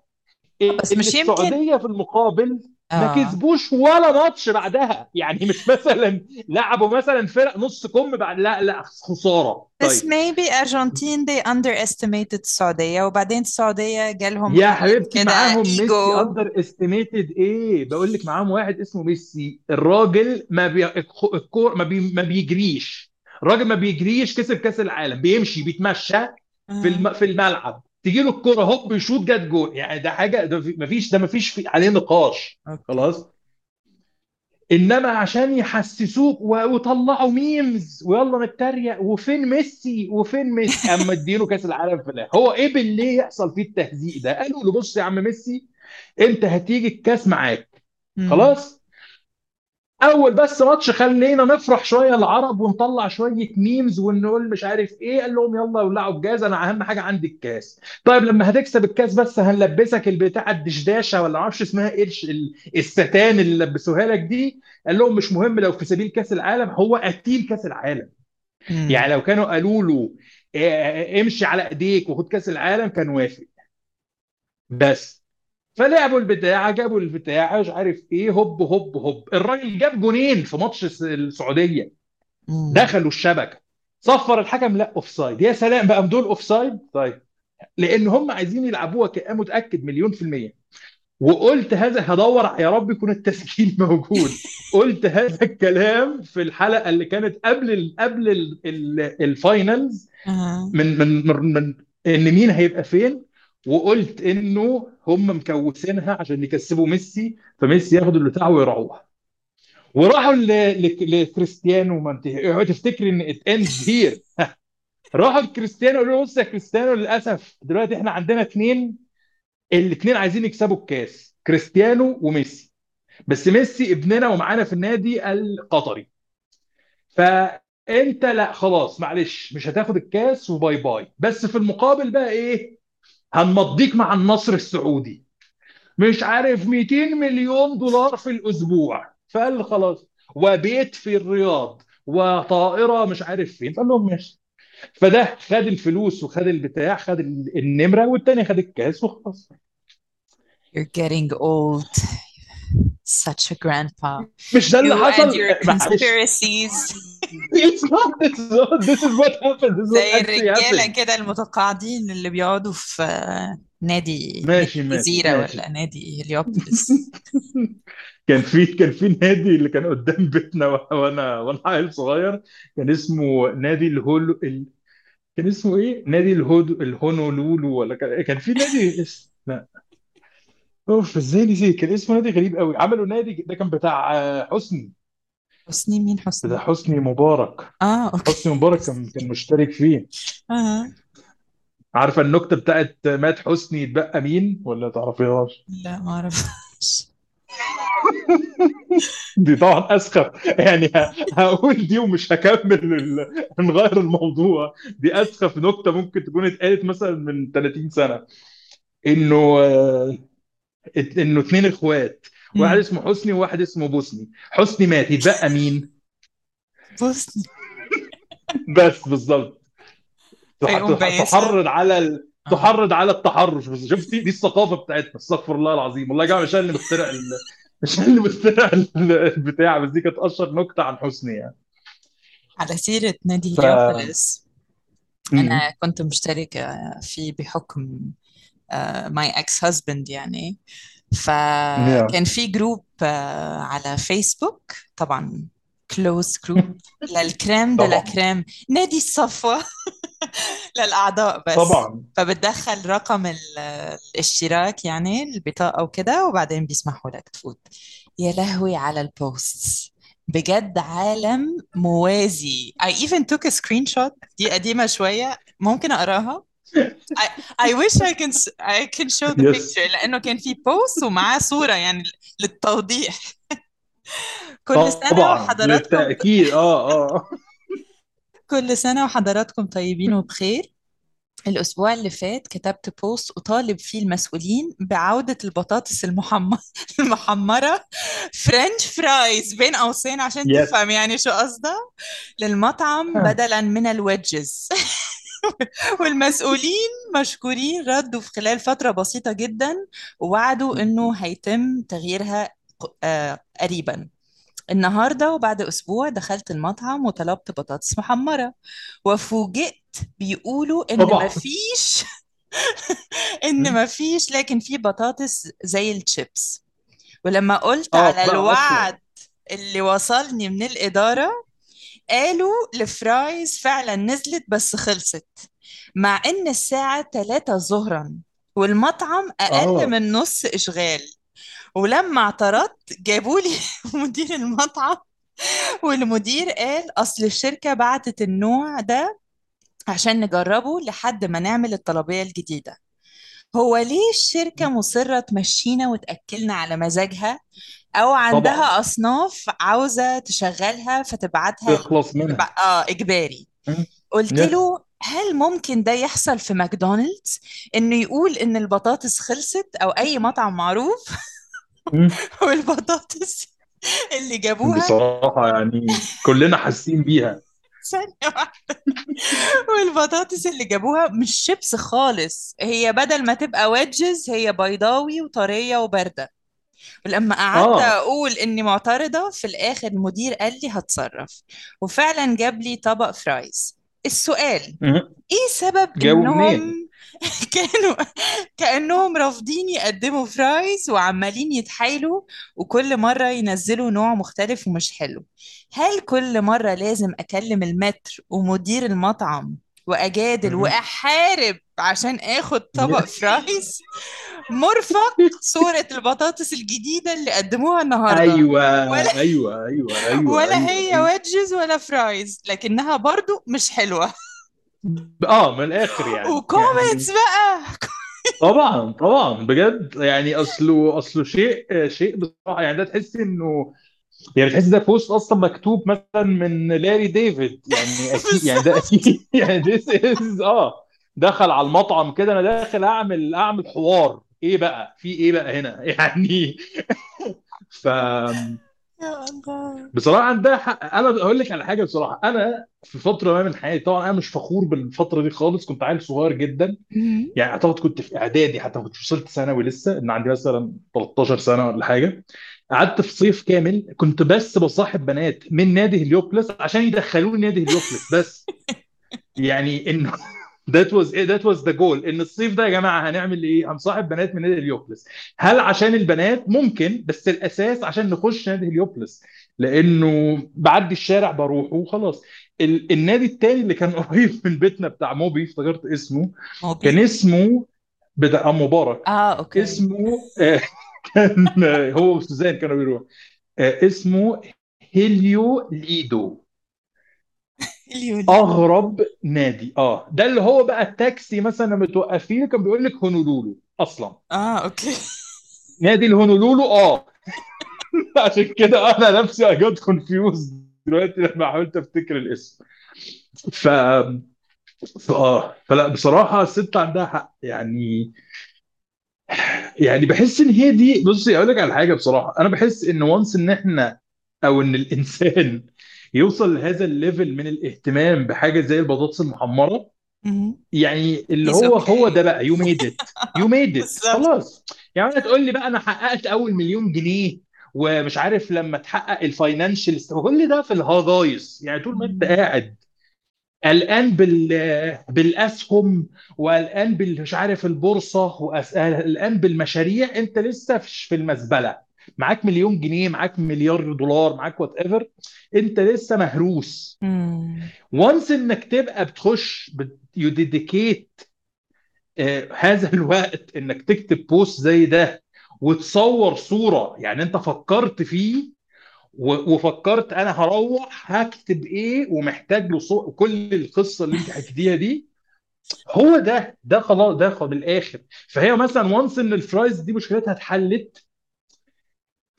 بس مش يمكن السعودية في المقابل ما آه. كسبوش ولا ماتش بعدها. يعني مش مثلا لعبوا مثلا فرق نص كم بعد لا لا خسارة. بس طيب maybe أرجنتين they underestimated السعودية وبعدين السعودية جالهم يا حبيبتي معاهم ميسي. underestimated إيه؟ بقول لك معاهم واحد اسمه ميسي. الراجل ما بي... الكور ما, بي... ما بيجريش. الراجل ما بيجريش كسب كأس العالم. بيمشي بيتمشى في آه. الم... في الملعب. تجي له الكرة هوب يشوط جت جول يعني ده حاجة ده ما فيش ده ما فيش في... عليه نقاش. خلاص؟ إنما عشان يحسسوك و- وطلعوا memes ويلا نتريق وفين ميسي؟ وفين ميسي؟ أما اديله كأس العالم في الآخر. هو إيه بالليه يحصل فيه التهزيق ده؟ قالوا له بص يا عم ميسي أنت هتيجي الكأس معاك. خلاص؟ أول بس ماتش خلينا نفرح شوية العرب ونطلع شوية memes ونقول مش عارف إيه قال لهم يلا ولعوا بجاز. أنا أهم حاجة عندي الكاس. طيب لما هتكسب الكاس بس هنلبسك البتاع الدشداشة ولا معرفش اسمها إيه الستان اللي لبسوها لك دي. قال لهم مش مهم لو في سبيل كاس العالم هو قتيل كاس العالم. يعني لو كانوا قالوا له آه، امشي على إيديك وخد كاس العالم كان وافق. بس فلعبوا البتاع جابوا البتاع مش عارف إيه هوب هوب هوب. الراجل جاب جونين في ماتش الس- السعودية. دخلوا الشبكة. صفر الحكم لا offside يا سلام بقى دول offside طيب. لأن هم عايزين يلعبوها كأ متأكد مليون في المية. وقلت هذا هدور يا رب يكون التسجيل موجود. قلت هذا الكلام في الحلقة اللي كانت قبل ال قبل ال ال ال finals. من من من, من إن مين هيبقى فين. وقلت إنه هم مكوسينها عشان يكسبوا ميسي فميسي ياخد البتاع ويروح. وراحوا لكريستيانو ما انت اوعي إن it ends here راحوا لكريستيانو قالوا له بص يا كريستيانو للأسف دلوقتي إحنا عندنا اثنين الاثنين عايزين يكسبوا الكاس كريستيانو وميسي. بس ميسي ابننا ومعانا في النادي القطري. فأنت لا خلاص معلش مش هتاخد الكاس وباي باي. بس في المقابل بقى إيه؟ هنمضيك مع النصر السعودي. مش عارف 200 مليون دولار في الأسبوع. فقال خلاص وبيت في الرياض وطائرة مش عارف فين. قال لهم ماشي. فده خد الفلوس وخد البتاع خد النمرة والتاني خد الكاس وخلاص. You're getting old. Such a grandpa. مش ده اللي you and حصل؟ your conspiracies. It's not this is not this is what happened this is what actually happened. كده المتقاعدين اللي بيقعدوا في آه، نادي ماشي الجزيرة ماشي. ولا نادي هليوبوليس كان في كان في نادي اللي كان قدام بيتنا وأنا وأنا عيل صغير كان اسمه نادي الهولو ال... كان اسمه إيه؟ نادي الهودو الهونولولو ولا كان كان في نادي اس... لا. أوف إزاي نسيت؟ كان اسمه نادي غريب قوي. عملوا نادي ده كان بتاع آه، حسني. حسني مين حسني؟ حسني مبارك. آه أوكي. حسني مبارك كان كان مشترك فيه. آه. عارفه النكتة بتاعت مات حسني يتبقى مين؟ ولا تعرفيهاش؟ لا ما أعرفش دي طبعا اسخف يعني هقول دي ومش هكمل ال- نغير الموضوع. دي اسخف نكتة ممكن تكون اتقالت مثلا من 30 سنة. إنه آه، إنه اتنين إخوات واحد. اسمه حسني وواحد اسمه بوسني. حسني مات يتبقى مين؟ بوسني. بس بالظبط. بايسها تحرض على ال... آه. تحرض على التحرش. بس شفتي دي الثقافة بتاعتنا استغفر الله العظيم. والله يا جماعة مش أنا اللي مخترع ال... مش أنا اللي مخترع ال- البتاع بس دي كانت أشهر نكتة عن حسني يعني. على سيرة نادي ف هليوبوليس م- أنا كنت مشتركة فيه بحكم my ex husband يعني. فكان في group آه، على فيسبوك طبعا closed group لل crème de la crème نادي الصفوة للأعضاء بس. طبعا. فبتدخل رقم ال- الاشتراك يعني البطاقة وكده وبعدين بيسمحوا لك تفوت. يا لهوي على ال posts بجد عالم موازي. I even took a screenshot. دي قديمة شوية. ممكن أقراها؟ I, I wish I can I can show the يس picture. لأنه كان في post ومعاه صورة يعني للتوضيح. كل سنة طبعا. وحضراتكم للتأكيد آه آه. كل سنة وحضراتكم طيبين وبخير. الأسبوع اللي فات كتبت post أطالب فيه المسؤولين بعودة البطاطس المحمرة المحمرة french fries بين قوسين عشان بس تفهم يعني شو قصدها للمطعم بدلا من الويدجز والمسؤولين مشكورين ردوا في خلال فترة بسيطة جدا ووعدوا إنه هيتم تغييرها آه، قريبا. النهاردة وبعد أسبوع دخلت المطعم وطلبت بطاطس محمرة وفوجئت بيقولوا إن طبعا. مفيش إن مفيش لكن في بطاطس زي الشيبس. ولما قلت آه على الوعد اللي وصلني من الإدارة قالوا الفرايز فعلا نزلت بس خلصت مع إن الساعة 3 ظهرا والمطعم أقل آه. من نص إشغال. ولما اعترضت جابوا لي مدير المطعم والمدير قال أصل الشركة بعتت النوع ده عشان نجربه لحد ما نعمل الطلبية الجديدة. هو ليه الشركة مصرة تمشينا وتأكلنا على مزاجها؟ أو طبعا. عندها أصناف عاوزة تشغلها فتبعتها تخلص منها. تبع... إجباري. م? قلت يس. له هل ممكن ده يحصل في ماكدونالدز؟ إنه يقول إن البطاطس خلصت أو أي مطعم معروف? والبطاطس اللي جابوها. بصراحة يعني كلنا حاسين بيها. ثانية واحدة. والبطاطس اللي جابوها مش شيبس خالص. هي بدل ما تبقى wedges هي بيضاوي وطرية وباردة. ولما قعدت آه أقول إني معترضة في الآخر المدير قال لي هتصرف وفعلا جاب لي طبق fries السؤال م? إيه سبب جابوا منين؟ إنهم كانوا كأنهم رافضين يقدموا fries وعمالين يتحايلوا وكل مرة ينزلوا نوع مختلف ومش حلو هل كل مرة لازم أكلم المتر ومدير المطعم وأجادل م? وأحارب عشان آخد طبق fries مرفق صورة البطاطس الجديدة اللي قدموها النهاردة. أيوه ولا أيوه أيوه أيوه ولا أيوه هي أيوه. wedges ولا fries لكنها برضو مش حلوة. آه من الآخر يعني. و comments يعني بقى. طبعا طبعا بجد. يعني اصله اصله شيء شيء بصراحة يعني ده تحس إنه يعني تحس ده post أصلا مكتوب مثلا من لاري ديفيد. يعني أكيد يعني ده أكيد يعني this is آه دخل على المطعم كده أنا داخل أعمل أعمل حوار. إيه بقى؟ في إيه بقى هنا؟ يعني ف بصراحة عندها حق أنا أقول لك على حاجة بصراحة. أنا في فترة ما من حياتي طبعا أنا مش فخور بالفترة دي خالص كنت عيل صغير جدا. يعني أعتقد كنت في إعدادي حتى ما كنتش وصلت ثانوي لسه إن عندي مثلا 13 سنة ولا حاجة. قعدت في صيف كامل كنت بس بصاحب بنات من نادي هليوبلس عشان يدخلوني نادي هليوبلس بس. يعني إنه that was that was the goal إن الصيف ده يا جماعة هنعمل إيه؟ هنصاحب بنات من نادي هليوبلس هل عشان البنات؟ ممكن بس الأساس عشان نخش نادي هليوبلس لأنه بعدي الشارع بروح وخلاص. ال... النادي التاني اللي كان قريب من بيتنا بتاع موبي افتكرت اسمه. كان موبي اسمه بتاع مبارك. آه okay. اسمه آه، كان آه، هو وسوزان كانوا بيروحوا. آه، اسمه هيليو ليدو. أغرب نادي. آه. ده اللي هو بقى التاكسي مثلا لما توقفيه كان بيقول لك هونولولو أصلا. آه okay. نادي الهونولولو؟ آه. عشان كده أنا نفسي I got confused دلوقتي لما حاولت أفتكر الاسم. ف ف- آه. فلا بصراحة الست عندها حق. يعني يعني بحس إن هي دي بصي أقول لك على حاجة بصراحة. أنا بحس إن once إن إحنا أو إن الإنسان يوصل لهذا ال level من الاهتمام بحاجة زي البطاطس المحمرة. يعني اللي هو هو ده بقى. you made it you made it خلاص. يعني تقول لي بقى أنا حققت أول مليون جنيه ومش عارف لما تحقق ال financial كل ده في الهجايص يعني طول ما أنت. قاعد قلقان بال بالأسهم وقلقان بال مش عارف البورصة وقلقان بالمشاريع أنت لسه في المزبلة. معاك مليون جنيه معاك مليار دولار معاك whatever انت لسه مهروس. once انك تبقى بتخش you dedicate هذا الوقت انك تكتب post زي ده وتصور صورة يعني انت فكرت فيه و- وفكرت أنا هروح هكتب إيه ومحتاج له صو... كل القصة اللي انت حكيتيها دي. هو ده ده خلاص ده خلاص بالاخر فهي مثلا once إن ال fries دي مشكلتها اتحلت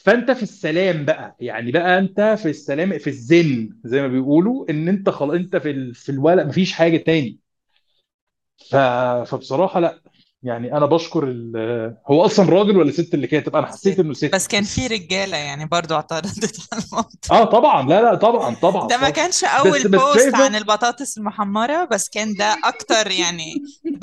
فانت في السلام بقى يعني بقى انت في السلام في الزن زي ما بيقولوا ان انت خلاص انت في ال... في الولا مفيش حاجة تاني. ف... فبصراحة لا. يعني أنا بشكر ال... هو أصلا راجل ولا ست اللي كاتب أنا حسيت إنه ست. بس كان في رجالة يعني برضو اعترضت على الموضوع. آه طبعا. لا لا طبعا طبعا. ده ما طبعا. كانش بس أول بس post عن البطاطس المحمرة بس كان ده أكتر يعني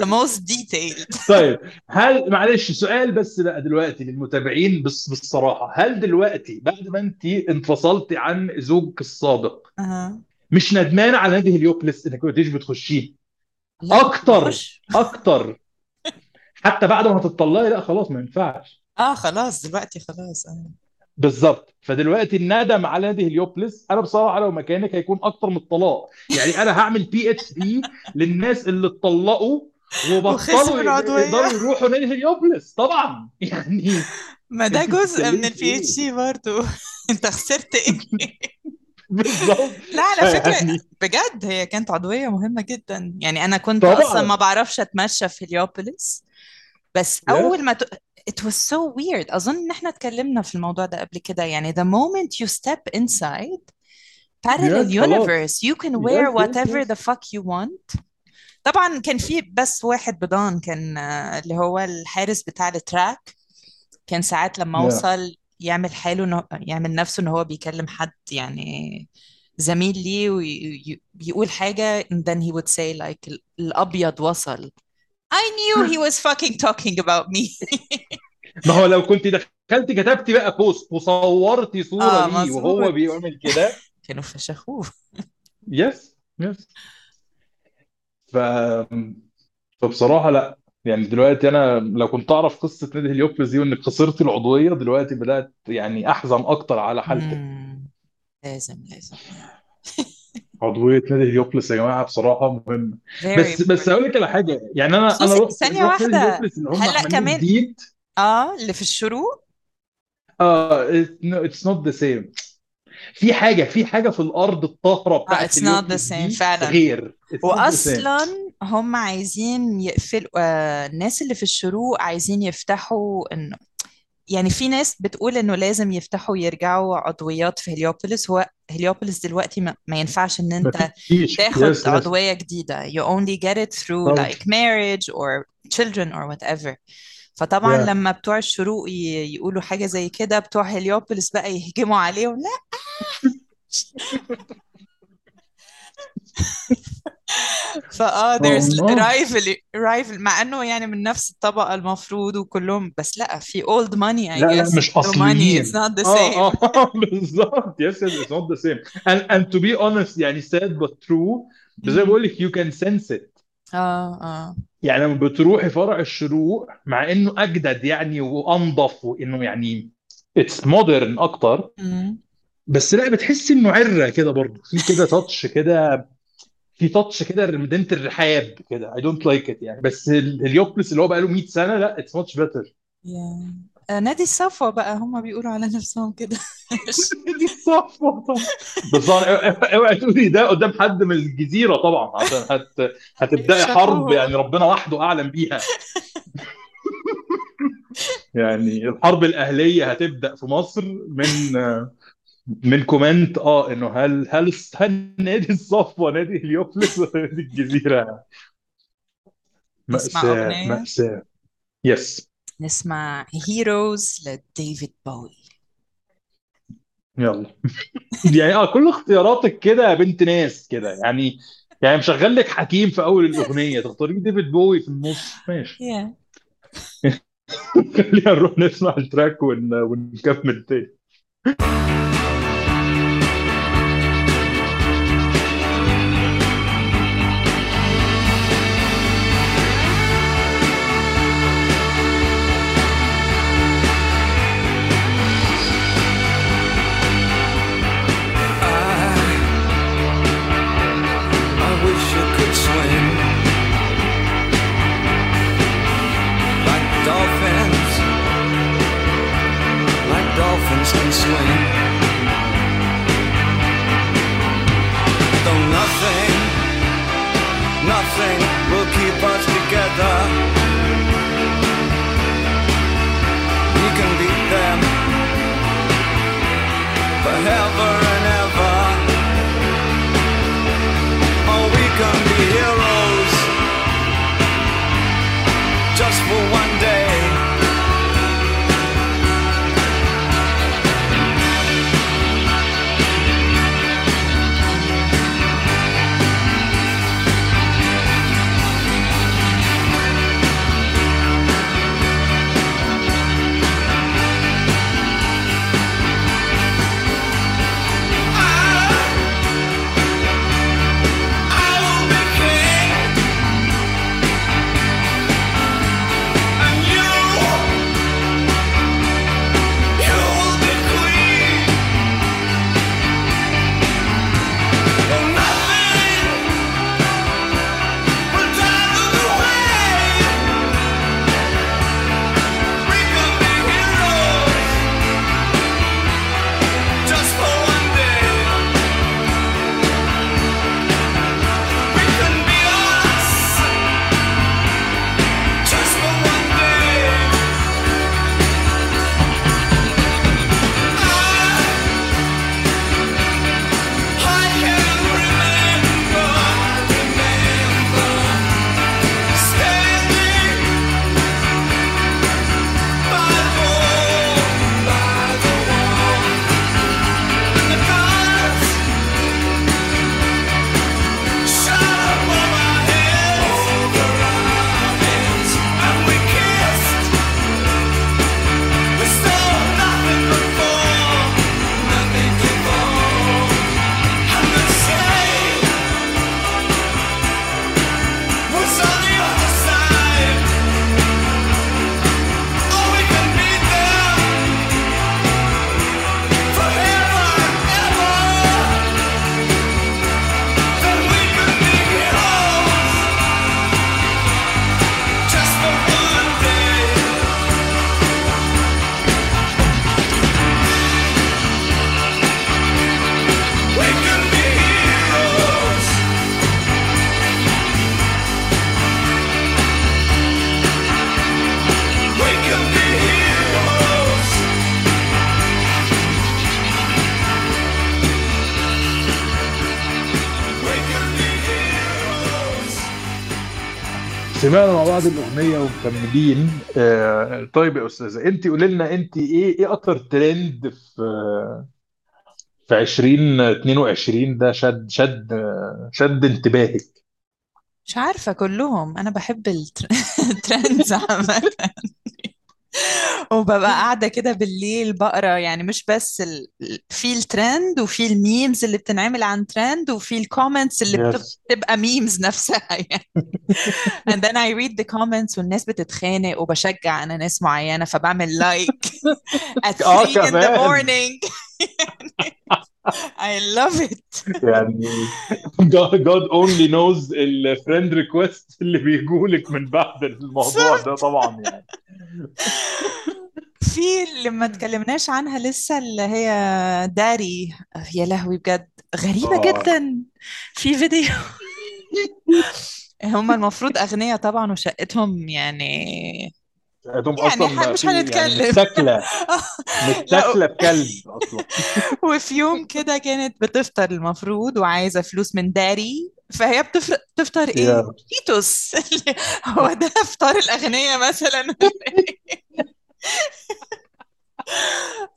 the most detailed. طيب هل معلش سؤال بس بقى دلوقتي للمتابعين بس بالصراحة. هل دلوقتي بعد ما أنت انفصلتي عن زوجك السابق أها. مش ندمانة على نادي هليوبلس إنك ما كنتيش بتخشيه؟ لا أكتر بخش. أكتر. حتى بعد ما هتطلقي لا خلاص ما ينفعش. آه خلاص دلوقتي خلاص آه. بالظبط فدلوقتي الندم على نادي هليوبلس أنا بصراحة لو مكانك هيكون أكتر من الطلاق. يعني أنا هعمل PhD للناس اللي اتطلقوا وبطلوا وخسروا العضوية يقدروا يروحوا نادي هليوبلس طبعا. يعني ما ده أنت جزء من بتتكلمي في ال PhD برضو. أنت خسرت إيه؟ بالظبط لا على فكرة يعني بجد هي كانت عضوية مهمة جدا. يعني أنا كنت أصلا ما بعرفش أتمشى في هليوبوليس بس yes ما ت... it was so weird. أظن إن إحنا اتكلمنا في الموضوع ده قبل كده. يعني the moment you step inside parallel yes خلاص universe you can wear yes whatever yes the fuck you want. طبعا كان في بس واحد بضان كان آه، اللي هو الحارس بتاع ال track كان ساعات لما يا اوصل يعمل حاله إنه يعمل نفسه ان هو بيكلم حد يعني زميل ليه ويقول حاجة and then he would say like ال- الأبيض وصل. I knew he was fucking talking about me. ما هو لو كنت دخلت كتبتي بقى post وصورتي صورة آه ليه وهو بيعمل كده؟ كانوا فشخوه. yes yes ف فبصراحة لا. يعني دلوقتي أنا لو كنت أعرف قصة نادي هليوبلس دي وإنك خسرت العضوية دلوقتي بدأت يعني أحزن أكتر على حالتك. لازم لازم. عضوية نادي هليوبلس يا جماعة بصراحة مهمة very بس بس important أقول لك على حاجة. يعني أنا أنا خصوصي رحت ثانية رحت نادي واحدة هليوبلس اللي هم هلا كمان جديد. آه اللي في الشروق. آه it's not the same في حاجة في حاجة في الأرض الطاهرة آه بتاعت it's not the هليوبلس same دي فعلا. غير. it's not the same واصلا هم عايزين يقفلوا آه الناس اللي في الشروق عايزين يفتحوا انه يعني في ناس بتقول إنه لازم يفتحوا يرجعوا عضويات في هليوبوليس. هو هليوبوليس دلوقتي ما, ما ينفعش إن أنت تاخد yes عضوية جديدة. You only get it through طبعا like marriage or children or whatever. فطبعا يا لما بتوع الشروق يقولوا حاجة زي كده بتوع هليوبوليس بقى يهجموا عليهم. لا. فاه there's rival rival مع إنه يعني من نفس الطبقة المفروض وكلهم بس لأ في old money I لا لا مش money it's أصليين. not the آه same. آه بالظبط. يس it's not the same. And and to be honest يعني sad but true بس زي ما. بقول لك you can sense it. آه آه. يعني لما بتروحي فرع الشروق مع إنه أجدد يعني وأنضف وإنه يعني it's modern أكتر. بس لأ بتحس إنه عرة كده برضه. في كده touch كده في touch كده مدينه الرحاب كده. I don't like it يعني. بس ال- هليوبلس اللي هو بقى له 100 سنة لا it's much better. آه، نادي الصفوة بقى. هم بيقولوا على نفسهم كده. دي الصفوة طبعا. بس طبعا اوعي تقولي ده قدام حد من الجزيرة طبعا. عشان هت هتبدأي حرب يعني ربنا وحده أعلم بيها. يعني الحرب الأهلية هتبدأ في مصر من من comment آه إنه هل هل هل نادي الصفوه نادي هليوبلس ولا نادي الجزيره مأساة مأساة. yes نسمع Heroes لديفيد بوي يلا. يعني آه كل اختياراتك كده يا بنت ناس كده. يعني يعني مشغل لك حكيم في أول الأغنية. تختاري ديفيد بوي في النص. ماشي. خلينا نروح نسمع ال track ون... ونكمل تاني. سمعنا مع بعض الأغنية ومكملين. آه طيب يا أستاذة انت قولي لنا انت إيه إيه أكتر ترند في في 2022 ده؟ شد شد شد انتباهك. مش عارفة كلهم. أنا بحب ال trends عامة. وببقى قاعدة كده بالليل بقرا يعني مش بس ال... في الترند وفي ال memes اللي بتنعمل عن ترند وفي ال comments اللي بت- yes بتبقى memes نفسها يعني. And then I read the comments والناس بتتخانق وبشجع أنا ناس معينة فبعمل like at آه 3 in the كمان. morning. I love it. يعني God, only knows ال friend request اللي بيجولك من بعد الموضوع ده طبعا يعني. في اللي ما اتكلمناش عنها لسه اللي هي داري. يا لهوي بجد. غريبة آه. جدا. في فيديو. هم المفروض أغنياء طبعا وشقتهم يعني هم يعني أصلا مش يعني هنتكلم. متاكله لا. متاكله بكلب أصلا. وفي يوم كده كانت بتفطر المفروض وعايزة فلوس من داري فهي بتفطر تفطر إيه تيتوس هو ده فطار الأغنياء مثلا إيه؟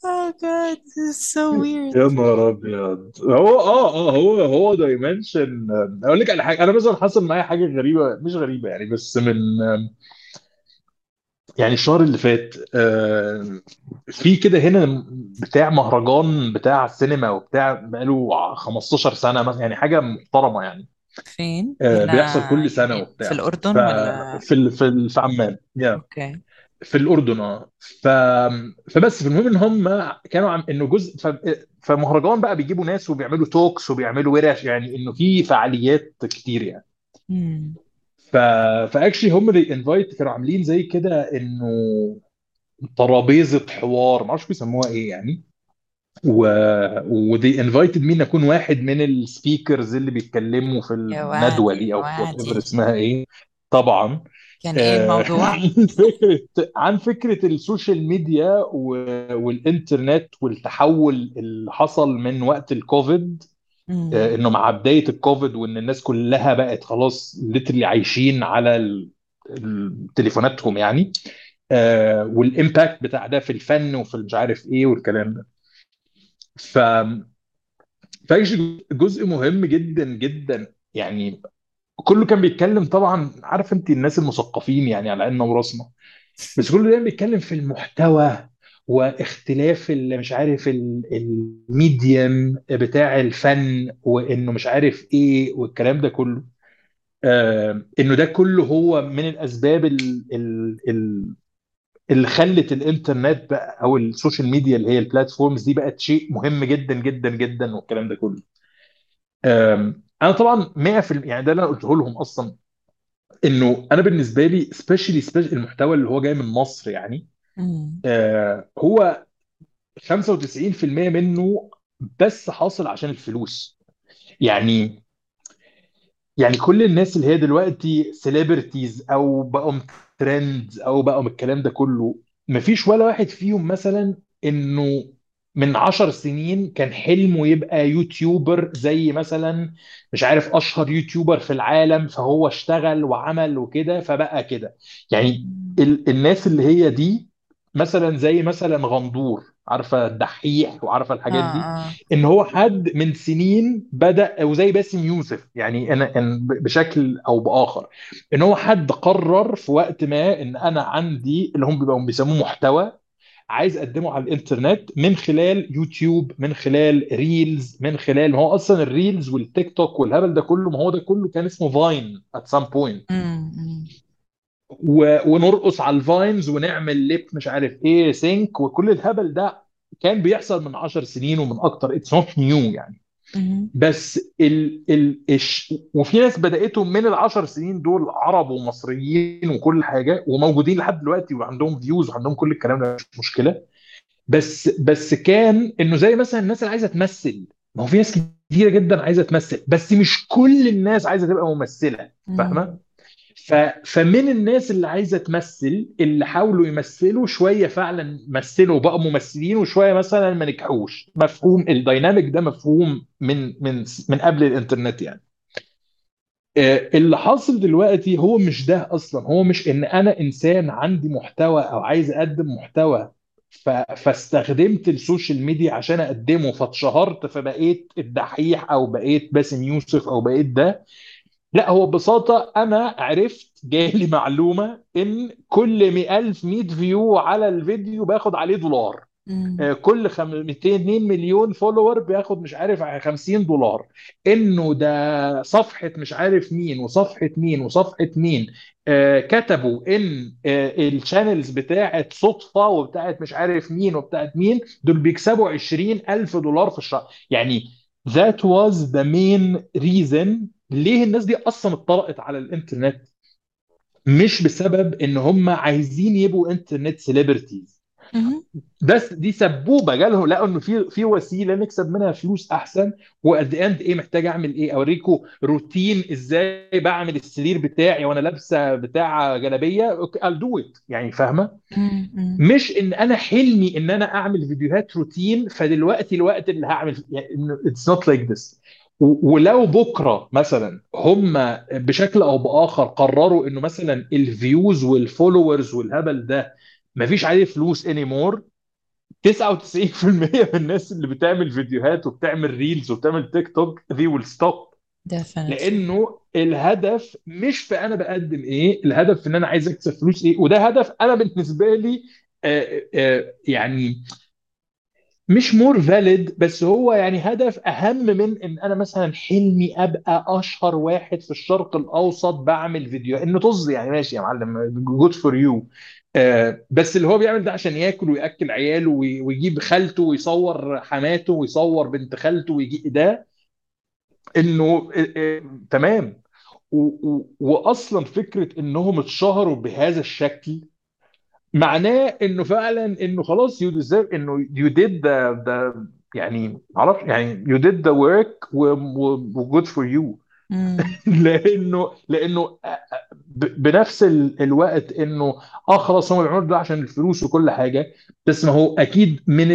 Oh God, this is so weird. يا نهار أبيض. هو آه آه هو هو dimension أقول لك على حاجة أنا مثلا حصل معايا حاجة غريبة مش غريبة يعني بس من يعني الشهر اللي فات آه، في كده هنا بتاع مهرجان بتاع السينما وبتاع بقاله 15 سنة مثلا يعني حاجة محترمة يعني. فين؟ آه، بيحصل كل سنة يعني في وبتاع. الأردن ولا؟ ففي ال- في ال- في عمان يا okay. في الأردن آه. ف فبس في المهم إن هم كانوا عم إنه جزء ف... فمهرجان بقى بيجيبوا ناس وبيعملوا talks وبيعملوا ورش يعني إنه في فعاليات كتير يعني. مم. ف ف actually هم they invite كانوا عاملين زي كده إنه ترابيزة حوار ما أعرفش بيسموها إيه يعني. و و they invited me إن أكون واحد من ال speakers اللي بيتكلموا في الندوة دي or whatever اسمها إيه. طبعا. كان إيه آه، الموضوع؟ عن فكرة عن فكرة ال social media والإنترنت والتحول اللي حصل من وقت الكوفيد إنه مع بدايه الكوفيد وإن الناس كلها بقت خلاص literally عايشين على تليفوناتهم يعني. آه، وال impact بتاع ده في الفن وفي مش عارف إيه والكلام ده. ف فايش جزء مهم جدا جدا. يعني كله كان بيتكلم طبعا عارف أنت الناس المثقفين يعني على عيننا وراسنا. بس كله دايما بيتكلم في المحتوى. واختلاف اللي مش عارف ال- ال medium بتاع الفن وإنه مش عارف إيه والكلام ده كله آه إنه ده كله هو من الأسباب ال- ال- ال- اللي خلت الإنترنت بقى أو ال social media اللي هي ال platforms دي بقت شيء مهم جدا جدا جدا والكلام ده كله. آم، أنا طبعا 100% يعني ده اللي أنا قلته لهم أصلا إنه أنا بالنسبة لي specially special المحتوى اللي هو جاي من مصر يعني مم. آه، هو 95% منه بس حاصل عشان الفلوس. يعني يعني كل الناس اللي هي دلوقتي celebrities أو بقوا trends أو بقوا الكلام ده كله مفيش ولا واحد فيهم مثلا إنه من عشر سنين كان حلمه يبقى يوتيوبر زي مثلا مش عارف أشهر يوتيوبر في العالم فهو اشتغل وعمل وكده فبقى كده. يعني ال الناس اللي هي دي مثلا زي مثلا غندور عارفة الدحيح وعارفة آه الحاجات دي آه إن هو حد من سنين بدأ وزي باسم يوسف يعني أنا إن بشكل أو بآخر إن هو حد قرر في وقت ما إن أنا عندي اللي هم بيبقوا بيسموه محتوى عايز أقدمه على الإنترنت من خلال يوتيوب من خلال reels من خلال ما هو أصلا ال reels والتيك توك والهبل ده كله ما هو ده كله كان اسمه Vine at some point. و... ونرقص على ال Vines ونعمل lip مش عارف إيه sync وكل الهبل ده كان بيحصل من 10 سنين ومن أكتر. it's not new يعني. بس ال ال الش... وفي ناس بدأتهم من العشر سنين دول عرب ومصريين وكل حاجة وموجودين لحد دلوقتي وعندهم views وعندهم كل الكلام ده مش مشكلة. بس بس كان إنه زي مثلا الناس اللي عايزة تمثل. ما هو في ناس كتيرة جدا عايزة تمثل بس مش كل الناس عايزة تبقى ممثلة. فاهمة؟ ف... فمن الناس اللي عايزة تمثل اللي حاولوا يمثلوا شوية فعلا مثلوا بقى ممثلين وشوية مثلا ما نجحوش. مفهوم الدايناميك ده مفهوم من من من قبل الإنترنت يعني. آه، اللي حاصل دلوقتي هو مش ده أصلا. هو مش إن أنا إنسان عندي محتوى أو عايز أقدم محتوى ف... فاستخدمت ال social media عشان أقدمه فاتشهرت فبقيت الدحيح أو بقيت باسم يوسف أو بقيت ده لا هو ببساطة أنا عرفت جالي معلومة إن كل 1000 100 view على الفيديو باخد عليه دولار. مم. آه، كل خم... 202 مليون follower بياخد مش عارف 50 دولار. إنه ده صفحة مش عارف مين وصفحة مين وصفحة مين. آه كتبوا إن آه ال channels بتاعت صدفة وبتاعت مش عارف مين وبتاعت مين دول بيكسبوا 20 ألف دولار في الشهر. يعني that was the main reason ليه الناس دي أصلا اتطرقت على الإنترنت؟ مش بسبب إن هم عايزين يبقوا internet celebrities مهم. بس دي سبوبة جالهم لقوا إنه في في وسيلة نكسب منها فلوس أحسن و at the end إيه محتاج أعمل إيه؟ أوريكم روتين إزاي بعمل السرير بتاعي وأنا لابسة بتاع جلابية. I'll do it. يعني فاهمة. مش إن أنا حلمي إن أنا أعمل فيديوهات روتين فدلوقتي الوقت اللي هعمل يعني it's not like this ولو بكرة مثلا هم بشكل أو بآخر قرروا إنه مثلا ال views وال followers والهبل ده مفيش عليه فلوس anymore 99% من الناس اللي بتعمل فيديوهات وبتعمل reels وبتعمل تيك توك they will stop. Definitely. لأنه الهدف مش في أنا بقدم إيه الهدف في إن أنا عايز أكسب فلوس إيه وده هدف أنا بالنسبة لي آه، آه، يعني مش more valid بس هو يعني هدف أهم من إن أنا مثلا حلمي أبقى أشهر واحد في الشرق الأوسط بعمل فيديو. إنه طز يعني ماشي يا معلم good for you بس اللي هو بيعمل ده عشان ياكل ويأكل عياله وي- ويجيب خالته ويصور حماته ويصور بنت خالته ويجيب ده إنه آه، آه، تمام. واصلا فكرة إنهم اتشهروا بهذا الشكل معناه إنه فعلا إنه خلاص you deserve إنه you did the the يعني معرفش يعني you did the work و good for you. لأنه لأنه بنفس ال- الوقت إنه آه خلاص هم بيعملوا ده عشان الفلوس وكل حاجة بس ما هو أكيد من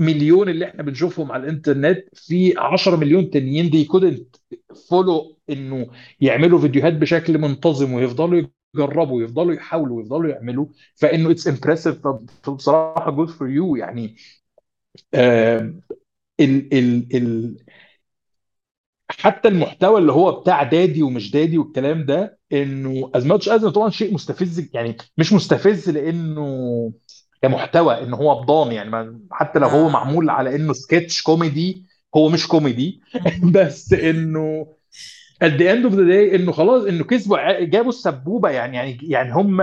المليون اللي إحنا بنشوفهم على الإنترنت في 10 مليون تانيين دي couldn't follow إنه يعملوا فيديوهات بشكل منتظم ويفضلوا يجربوا ويفضلوا يحاولوا ويفضلوا يعملوا فإنه it's impressive فبصراحه good for you يعني آه ال ال ال حتى المحتوى اللي هو بتاع دادي ومش دادي والكلام ده إنه as much as طبعا شيء مستفز يعني مش مستفز لإنه كمحتوى ان هو بضان يعني حتى لو هو آه. معمول على إنه سكتش كوميدي هو مش كوميدي. بس إنه at the end of the day إنه خلاص إنه كسبوا جابوا السبوبة يعني يعني يعني هم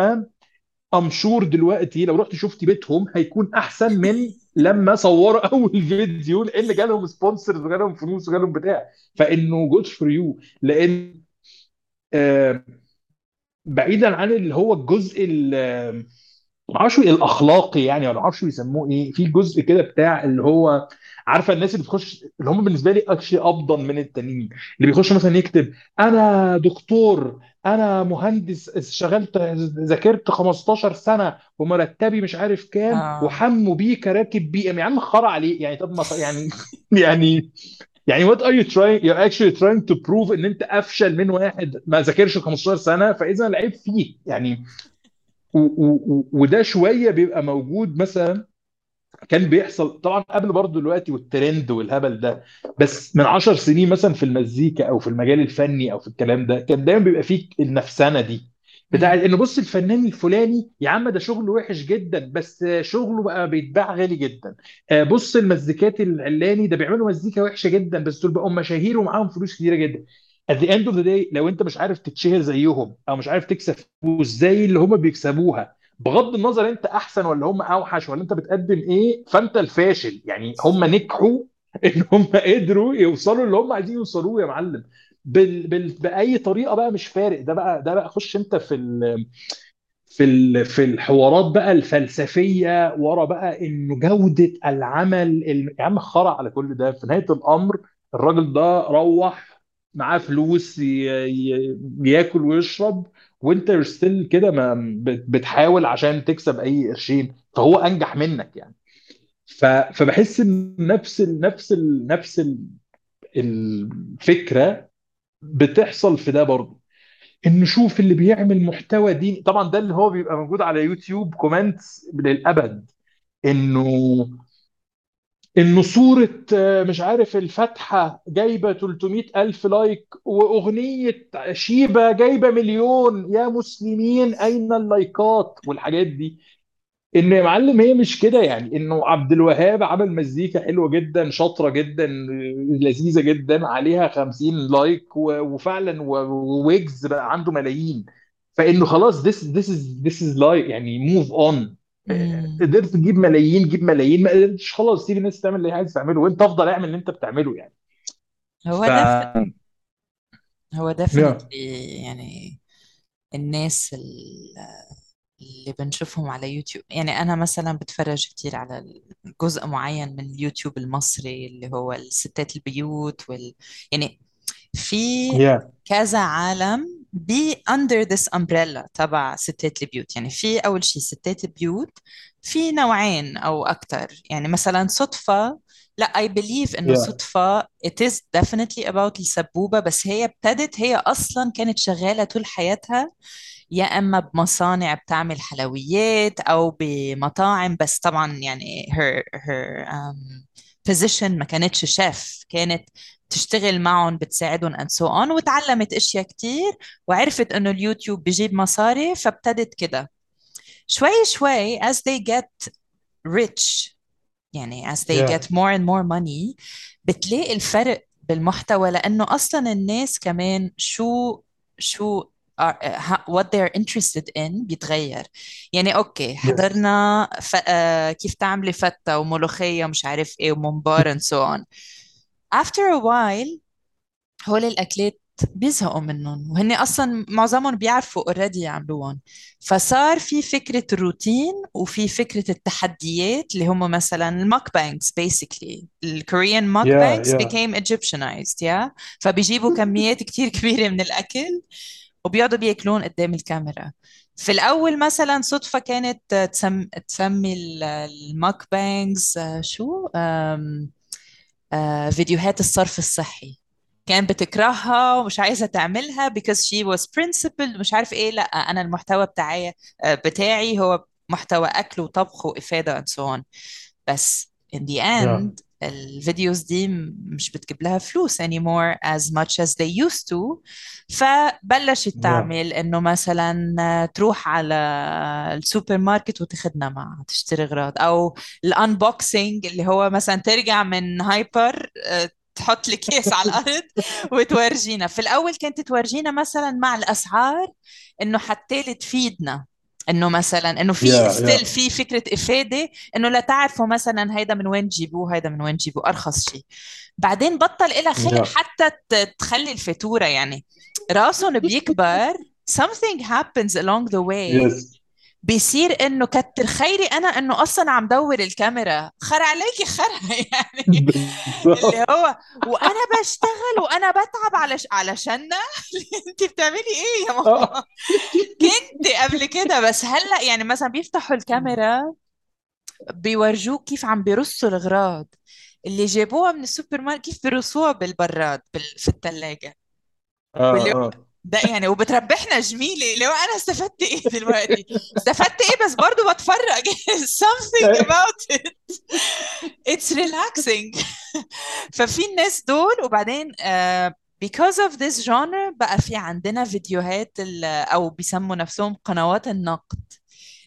I'm sure دلوقتي لو رحت شفت بيتهم هيكون أحسن من لما صوروا أول فيديو لأن جالهم sponsors وجالهم فلوس وجالهم بتاع. فإنه good for you لأن بعيدا عن اللي هو الجزء ال- ما الأخلاقي يعني ولا ما أعرفش بيسموه إيه في جزء كده بتاع اللي هو عارفة الناس اللي بتخش اللي هم بالنسبة لي actually أفضل من التانيين. اللي بيخش مثلا يكتب أنا دكتور أنا مهندس اشتغلت ذاكرت 15 سنة ومرتبي مش عارف كام آه. وحمو بيك راكب بي إم. يا عم خرا عليه. يعني طب ما يعني يعني يعني what are you trying you're actually trying to prove إن أنت أفشل من واحد ما ذاكرش 15 سنة فاذا العيب فيك يعني و- و- و- وده شوية بيبقى موجود مثلا كان بيحصل طبعا قبل برضه دلوقتي والترند والهبل ده بس من عشر سنين مثلا في المزيكا أو في المجال الفني أو في الكلام ده كان دايما بيبقى فيه النفسنة دي. بتاعت مم. إنه بص الفنان الفلاني يا عم ده شغله وحش جدا بس شغله بقى بيتباع غالي جدا. آه، بص المزيكات العلاني ده بيعملوا مزيكا وحشة جدا بس دول بقوا مشاهير ومعاهم فلوس كتيرة جدا. At the end of the day لو أنت مش عارف تتشهر زيهم أو مش عارف تكسب فلوس زي اللي هم بيكسبوها بغض النظر انت احسن ولا هم اوحش ولا انت بتقدم إيه فانت الفاشل. يعني هم نجحوا ان هم قدروا يوصلوا اللي هم عايزين يوصلوه يا معلم. بال... بال... بأي طريقة بقى مش فارق. ده بقى ده بقى خش انت في ال... في ال... في الحوارات بقى الفلسفية ورا بقى انه جودة العمل ال... يا عم خرع على كل ده. في نهاية الأمر الراجل ده روح معاه فلوس ي... ي... ياكل ويشرب وانت ستيل كده ما بت- بتحاول عشان تكسب أي قرشين فهو أنجح منك يعني. ف... فبحس إن نفس ال... نفس ال... نفس ال... الفكرة بتحصل في ده برضه. إن نشوف اللي بيعمل محتوى ديني طبعا ده اللي هو بيبقى موجود على يوتيوب comments للأبد. إنه إنه صورة آه، مش عارف الفاتحة جايبة 300 ألف لايك وأغنية شيبة جايبة مليون يا مسلمين أين اللايكات؟ والحاجات دي. إن يا معلم هي مش كده يعني. إنه عبد الوهاب عمل مزيكا حلوة جدا شاطرة جدا لذيذة جدا عليها 50 لايك وفعلا ويجز بقى عنده ملايين. فإنه خلاص this this is this is life يعني own مم. قدرت تجيب ملايين جيب ملايين ما قدرتش خلاص سيب الناس تعمل اللي هي عايز تعمله وانت أفضل اعمل اللي انت بتعمله يعني. هو ف def هو definitely يعني الناس ال- اللي بنشوفهم على يوتيوب. يعني أنا مثلا بتفرج كتير على جزء معين من اليوتيوب المصري اللي هو الستات البيوت وال يعني في يا كذا عالم بي under this umbrella تبع ستات البيوت. يعني في أول شيء ستات البيوت في نوعين أو أكتر. يعني مثلا صدفة لا I believe إنه يا صدفة it is definitely about السبوبة بس هي ابتدت هي أصلا كانت شغالة طول حياتها يا إما بمصانع بتعمل حلويات أو بمطاعم بس طبعا يعني her her um, position ما كانتش شيف كانت تشتغل معهم بتساعدهم and so on وتعلمت أشياء كتير وعرفت إنه اليوتيوب بيجيب مصاري فابتدت كده. شوي شوي as they get rich يعني as they yeah get more and more money بتلاقي الفرق بالمحتوى لأنه أصلا الناس كمان شو شو are, ها- what they're interested in بيتغير. يعني okay yes حضرنا ف... آه، كيف تعملي فتة وملوخية ومش عارف إيه وممبار and so on. After a while هول الأكلات بيزهقوا منهم. وهن أصلا معظمهم بيعرفوا already يعملوهم. فصار في فكرة الروتين وفي فكرة التحديات اللي هم مثلا ال mukbangs basically ال Korean mukbangs became Egyptianized yeah فبيجيبوا كميات كتير كبيرة من الأكل. وبيقعدوا بياكلون قدام الكاميرا. في الأول مثلا صدفة كانت تسم... تسمي ال- ال mukbangs شو؟ أم... آه، فيديوهات الصرف الصحي. كان بتكرهها ومش عايزة تعملها because she was principled ومش عارف إيه. لأ أنا المحتوى بتاعي آه، بتاعي هو محتوى أكل وطبخ وإفادة and so on. بس in the يا end الفيديوز دي مش بتجيب لها فلوس anymore as much as they used to فبلشت تعمل إنه مثلا تروح على السوبر ماركت وتاخدنا معها تشتري أغراض. أو ال unboxing اللي هو مثلا ترجع من هايبر آه، تحط لي كيس على الأرض وتورجينا. في الأول كانت تورجينا مثلا مع الأسعار إنه حتى تفيدنا. إنه مثلا إنه في yeah still yeah في فكرة إفادة إنه لا تعرفوا مثلا هيدا من وين تجيبوه هيدا من وين تجيبوه أرخص شيء. بعدين بطل إلها خلق yeah حتى تخلي الفاتورة يعني. راسهم بيكبر something happens along the way. yes بيصير إنه كتر خيري أنا إنه أصلا عم دور الكاميرا. خر عليكي خر يعني. اللي هو وأنا بشتغل وأنا بتعب علش علشاننا انت بتعملي إيه يا ماما؟ آه. كنت قبل كده بس هلأ يعني مثلا بيفتحوا الكاميرا بيورجوك كيف عم بيرصوا الاغراض اللي جابوها من السوبر ماركت كيف بيرصوها بالبراد بال... في الثلاجه آه آه. ده يعني وبتربحنا جميلة. اللي هو أنا استفدت إيه دلوقتي؟ استفدت إيه؟ بس برضو بتفرج. Something about it. It's relaxing. ففي الناس دول وبعدين uh, because of this genre بقى في عندنا فيديوهات أو بيسموا نفسهم قنوات النقد.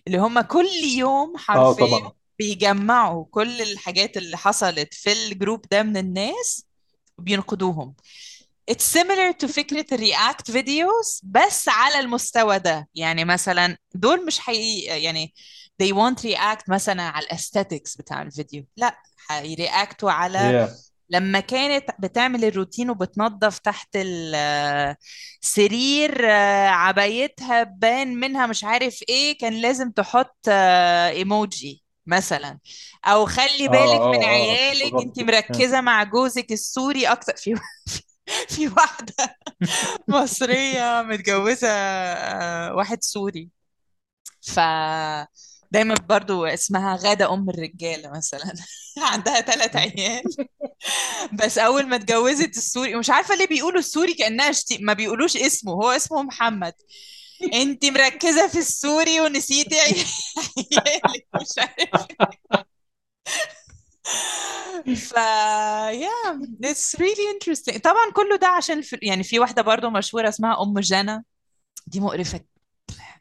اللي هم كل يوم آه حرفيا بيجمعوا كل الحاجات اللي حصلت في الجروب ده من الناس وبينقدوهم. It's similar to فكرة ال react videos بس على المستوى ده. يعني مثلا دول مش حي يعني they won't react مثلا على ال aesthetics بتاع الفيديو. لا هيرياكتوا على yeah لما كانت بتعمل الروتين وبتنظف تحت السرير عبايتها بان منها مش عارف إيه كان لازم تحط ايموجي مثلا. أو خلي آه بالك من عيالك أنت مركزة مع جوزك السوري أكتر. في في واحدة مصرية متجوزة آه، واحد سوري. ف دايما برضو اسمها غادة أم الرجالة مثلا. عندها ثلاث عيال. بس أول ما اتجوزت السوري ومش عارفة ليه بيقولوا السوري كأنها شتي... ما بيقولوش اسمه هو اسمه محمد. انت مركزة في السوري ونسيتي عيالك مش عارف ف yeah it's really interesting. طبعا كله ده عشان في... يعني في واحدة برضو مشهورة اسمها أم جنى. دي مقرفة.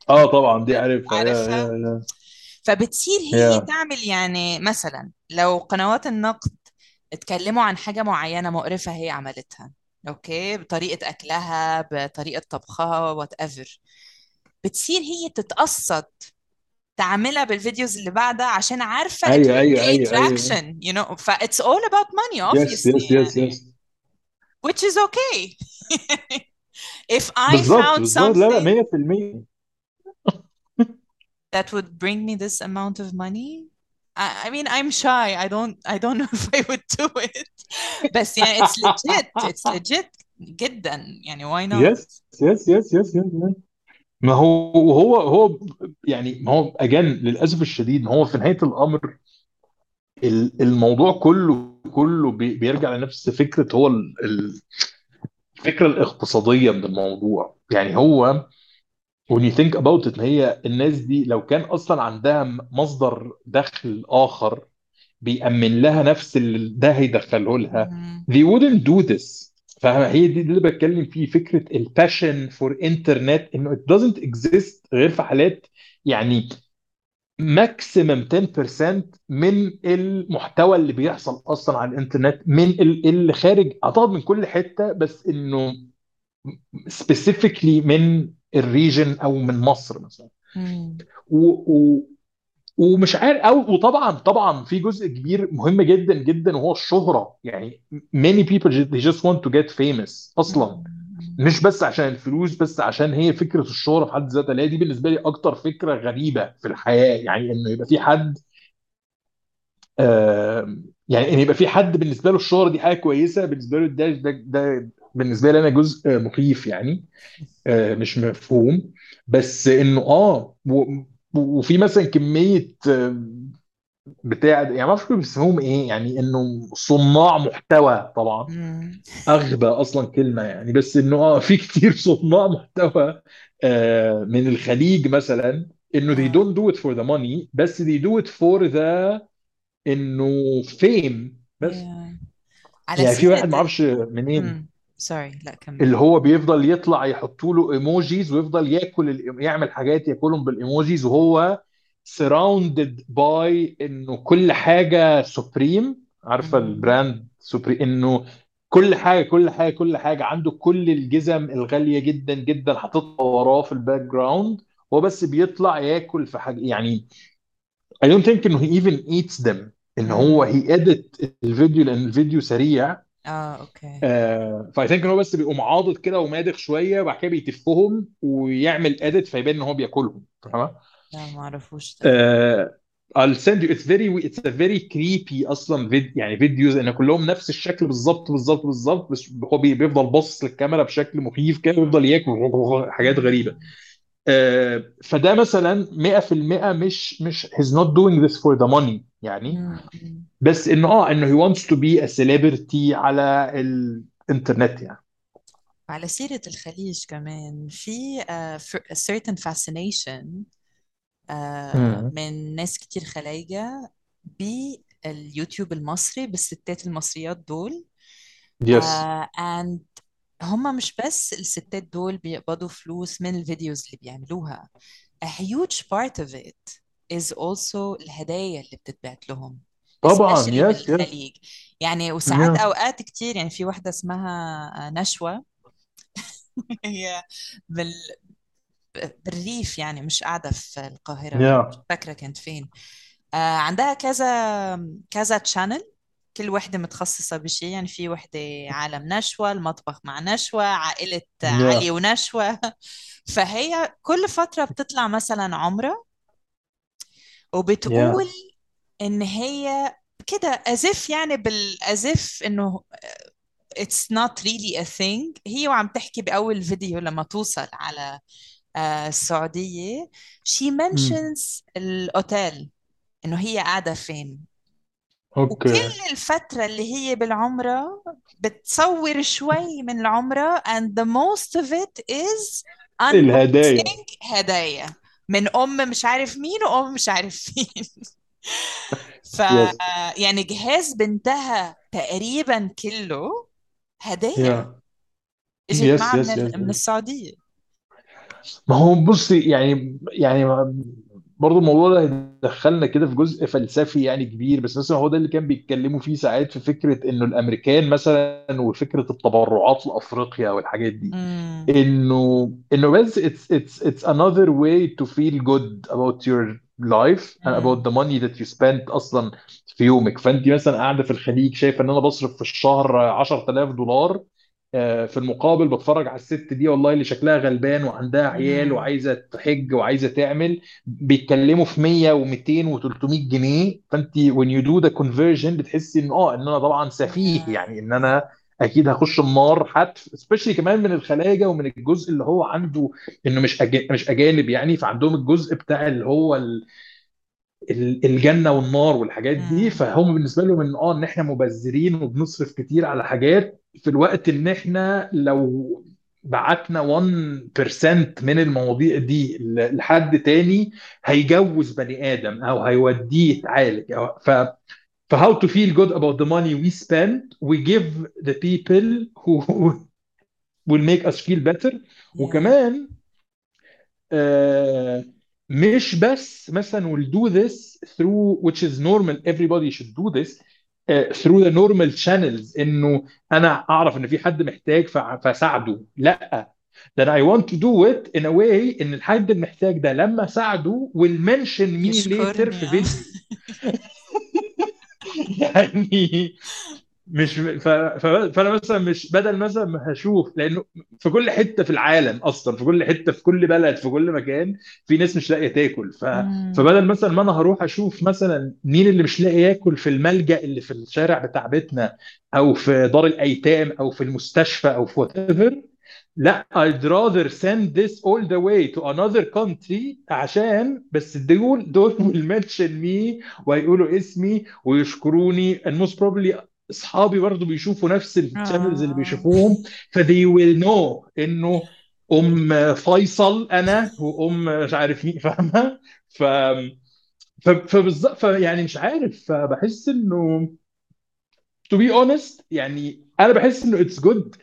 آه طبعا دي عارفها. يا عارفها؟ yeah yeah فبتصير هي yeah تعمل يعني مثلا لو قنوات النقد اتكلموا عن حاجة معينة مقرفة هي عملتها. okay? بطريقة أكلها بطريقة طبخها whatever بتصير هي تتقصد تعملها بالفيديوز اللي بعدها عشان عارفة it أيوه أيوه أيوه أيوه traction you know ف it's all about money obviously يس يس يعني يس which is okay if I بالظبط found بالظبط لا لا something 100% that would bring me this amount of money I, I mean I'm shy I don't I don't know if I would do it بس يعني it's legit it's legit جدا يعني why not يس يس يس يس يس ما هو هو هو يعني ما هو again للأسف الشديد ما هو في نهاية الأمر ال- الموضوع كله كله بي- بيرجع لنفس فكرة هو ال- ال- الفكرة الاقتصادية من الموضوع. يعني هو when you think about it هي الناس دي لو كان أصلا عندها مصدر دخل آخر بيأمن لها نفس اللي ده هيدخله لها they wouldn't do this. فهي دي اللي بتكلم فيه فكرة ال passion for internet إنه it doesn't exist غير في حالات يعني maximum 10% من المحتوى اللي بيحصل أصلا على الإنترنت من ال- اللي خارج أعتقد من كل حتة بس إنه specifically من ال region أو من مصر مثلا. و و ومش عارف أو وطبعا طبعا في جزء كبير مهم جدا جدا وهو الشهرة. يعني many people they just want to get famous أصلا. مش بس عشان الفلوس بس عشان هي فكرة الشهرة في حد ذاتها. دي بالنسبة لي أكتر فكرة غريبة في الحياة. يعني إنه يبقى في حد آه يعني ان يبقى في حد بالنسبة له الشهرة دي حاجة كويسة بالنسبة له ده ده, بالنسبة لي أنا جزء مخيف يعني آه مش مفهوم. بس إنه آه وفي مثلا كمية آه، بتاع يعني ما أعرفش بيسموهم إيه يعني إنه صناع محتوى طبعا. مم. أغبى أصلا كلمة يعني بس إنه آه في كتير صناع محتوى آه من الخليج مثلا إنه they don't do it for the money بس they do it for the إنه fame بس. Yeah. على يعني في واحد ما أعرفش منين. سوري لا كمل. اللي هو بيفضل يطلع يحطوا له ايموجيز ويفضل ياكل الإيم- يعمل حاجات ياكلهم بالايموجيز وهو surrounded by إنه كل حاجة Supreme عارفة. ال brand Supreme إنه كل حاجة كل حاجة كل حاجة. عنده كل الجزم الغالية جدا جدا حاططها وراه في ال background هو بس بيطلع ياكل في حاجة يعني I don't think إنه he even eats them. إن هو he edit الفيديو لأن الفيديو سريع. آه okay. آه ف I think إن هو بس بيقوم عاضض كده وماضغ شوية وبعد كده بيتفهم ويعمل edit فيبان إن هو بياكلهم. فاهمة؟ لا ما أعرفوش ده. آه I'll send you. It's very it's a very creepy أصلا فيديو يعني فيديوز إن كلهم نفس الشكل بالظبط بالظبط بالظبط بس هو بي- بيفضل باصص للكاميرا بشكل مخيف كده ويفضل ياكل حاجات غريبة. فده مثلا 100% مش مش he's not doing this for the money يعني. بس انه آه إنه he wants to be a celebrity على الإنترنت يعني. على سيرة الخليج كمان في uh, a certain fascination uh, من ناس كتير خلايجة باليوتيوب المصري بالستات المصريات دول. yes uh, and هم مش بس الستات دول بيقبضوا فلوس من الفيديوز اللي بيعملوها. A huge part of it is also الهدايا اللي بتتبعت لهم. طبعا especially yes yes يعني وساعات يا أوقات كتير يعني في واحدة اسمها نشوى. هي بال... بالريف يعني مش قاعدة في القاهرة. مش يا فاكرة كانت فين. آه عندها كذا كذا تشانل كل وحدة متخصصة بشيء يعني في وحدة عالم نشوى المطبخ مع نشوى عائلة علي يا ونشوى فهي كل فترة بتطلع مثلا عمرة وبتقول إن هي كده if يعني بال as if إنه it's not really a thing. هي وعم تحكي بأول فيديو لما توصل على آه، السعودية. She mentions الأوتيل إنه هي قاعدة فين؟ وكل okay الفترة اللي هي بالعمرة بتصور شوي من العمرة and the most of it is الهدايا. unboxing هدايا. من أم مش عارف مين وأم مش عارف مين. ف yes يعني جهاز بنتها تقريبا كله هدايا. يا اجت يس معها من يس ال- يس من السعودية؟ ما هو بصي يعني يعني برضه الموضوع ده هيدخلنا كده في جزء فلسفي يعني كبير بس مثلا هو ده اللي كان بيتكلموا فيه ساعات في فكرة إنه الأمريكان مثلا وفكرة التبرعات لأفريقيا والحاجات دي. إنه إنه بس it's it's it's another way to feel good about your life and about the money that you spent أصلا في يومك. فانت مثلا قاعدة في الخليج شايفة إن أنا بصرف في الشهر 10000 دولار في المقابل بتفرج على الست دي والله اللي شكلها غلبان وعندها عيال وعايزة تحج وعايزة تعمل بيتكلموا في 100 و200 و300 جنيه فأنت when you do the conversion بتحسي إن آه إن أنا طبعا سفيه يعني إن أنا أكيد هخش النار حتف سبيشلي كمان من الخلاجه ومن الجزء اللي هو عنده إنه مش. مش أجانب يعني فعندهم الجزء بتاع اللي هو الجنة والنار والحاجات دي فهم بالنسبة لهم إن آه إن إحنا مبذرين وبنصرف كتير على حاجات في الوقت إن إحنا لو بعتنا 1% من المواضيع دي لحد تاني هيجوز بني آدم أو هيوديه يتعالج. أو ف ف how to feel good about the money we spend we give the people who will make us feel better. Yeah. وكمان آه، مش بس مثلا we'll do this through which is normal everybody should do this آه، through the normal channels انه أنا اعرف ان في حد محتاج فاساعده لا then I want to do it in a way ان الحد المحتاج ده لما اساعده will mention me later في آه فيديو يعني مش ف... ف... فأنا مثلا مش بدل مثلا ما هشوف لأنه في كل حتة في العالم أصلا في كل حتة في كل بلد في كل مكان في ناس مش لاقية تاكل. ف... فبدل مثلا ما أنا هروح أشوف مثلا مين اللي مش لاقي ياكل في الملجأ اللي في الشارع بتاع بيتنا أو في دار الأيتام أو في المستشفى أو في whatever لا I'd rather send this all the way to another country عشان بس دول دول will mention me ويقولوا اسمي ويشكروني and most probably اصحابي برضو بيشوفوا نفس ال channels اللي آه. بيشوفوهم ف they will know إنه أم فيصل أنا وأم مش عارف مين فاهمة؟ ف ف- فبالظبط يعني مش عارف فبحس إنه to be honest يعني أنا بحس إنه it's good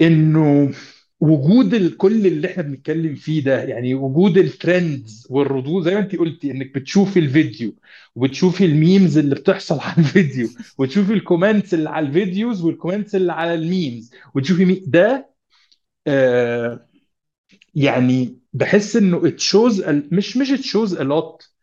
إنه وجود كل اللي إحنا بنتكلم فيه ده يعني وجود ال trends والردود زي ما انت قلتي انك بتشوفي الفيديو وبتشوفي ال memes اللي بتحصل على الفيديو وتشوفي ال comments اللي على الفيديوز وال comments اللي على ال memes وتشوفي مي... ده آه يعني بحس انه it shows a... مش مش it shows a lot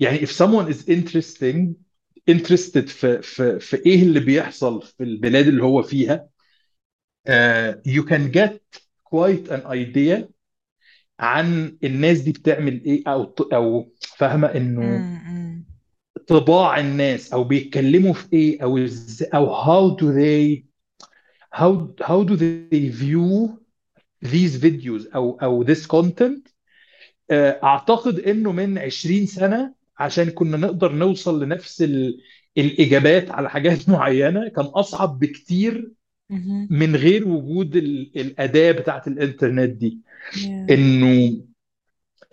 يعني if someone is interesting interested في في في إيه اللي بيحصل في البلاد اللي هو فيها. Uh, you can get quite an idea عن الناس دي بتعمل إيه أو أو فاهمة إنه طباع الناس أو بيتكلموا في إيه أو أو how do they how how do they view these videos أو أو this content. آه، أعتقد إنه من 20 سنة عشان كنا نقدر نوصل لنفس ال الإجابات على حاجات معينة كان أصعب بكتير من غير وجود ال- الأداة بتاعت الإنترنت دي. Yeah. إنه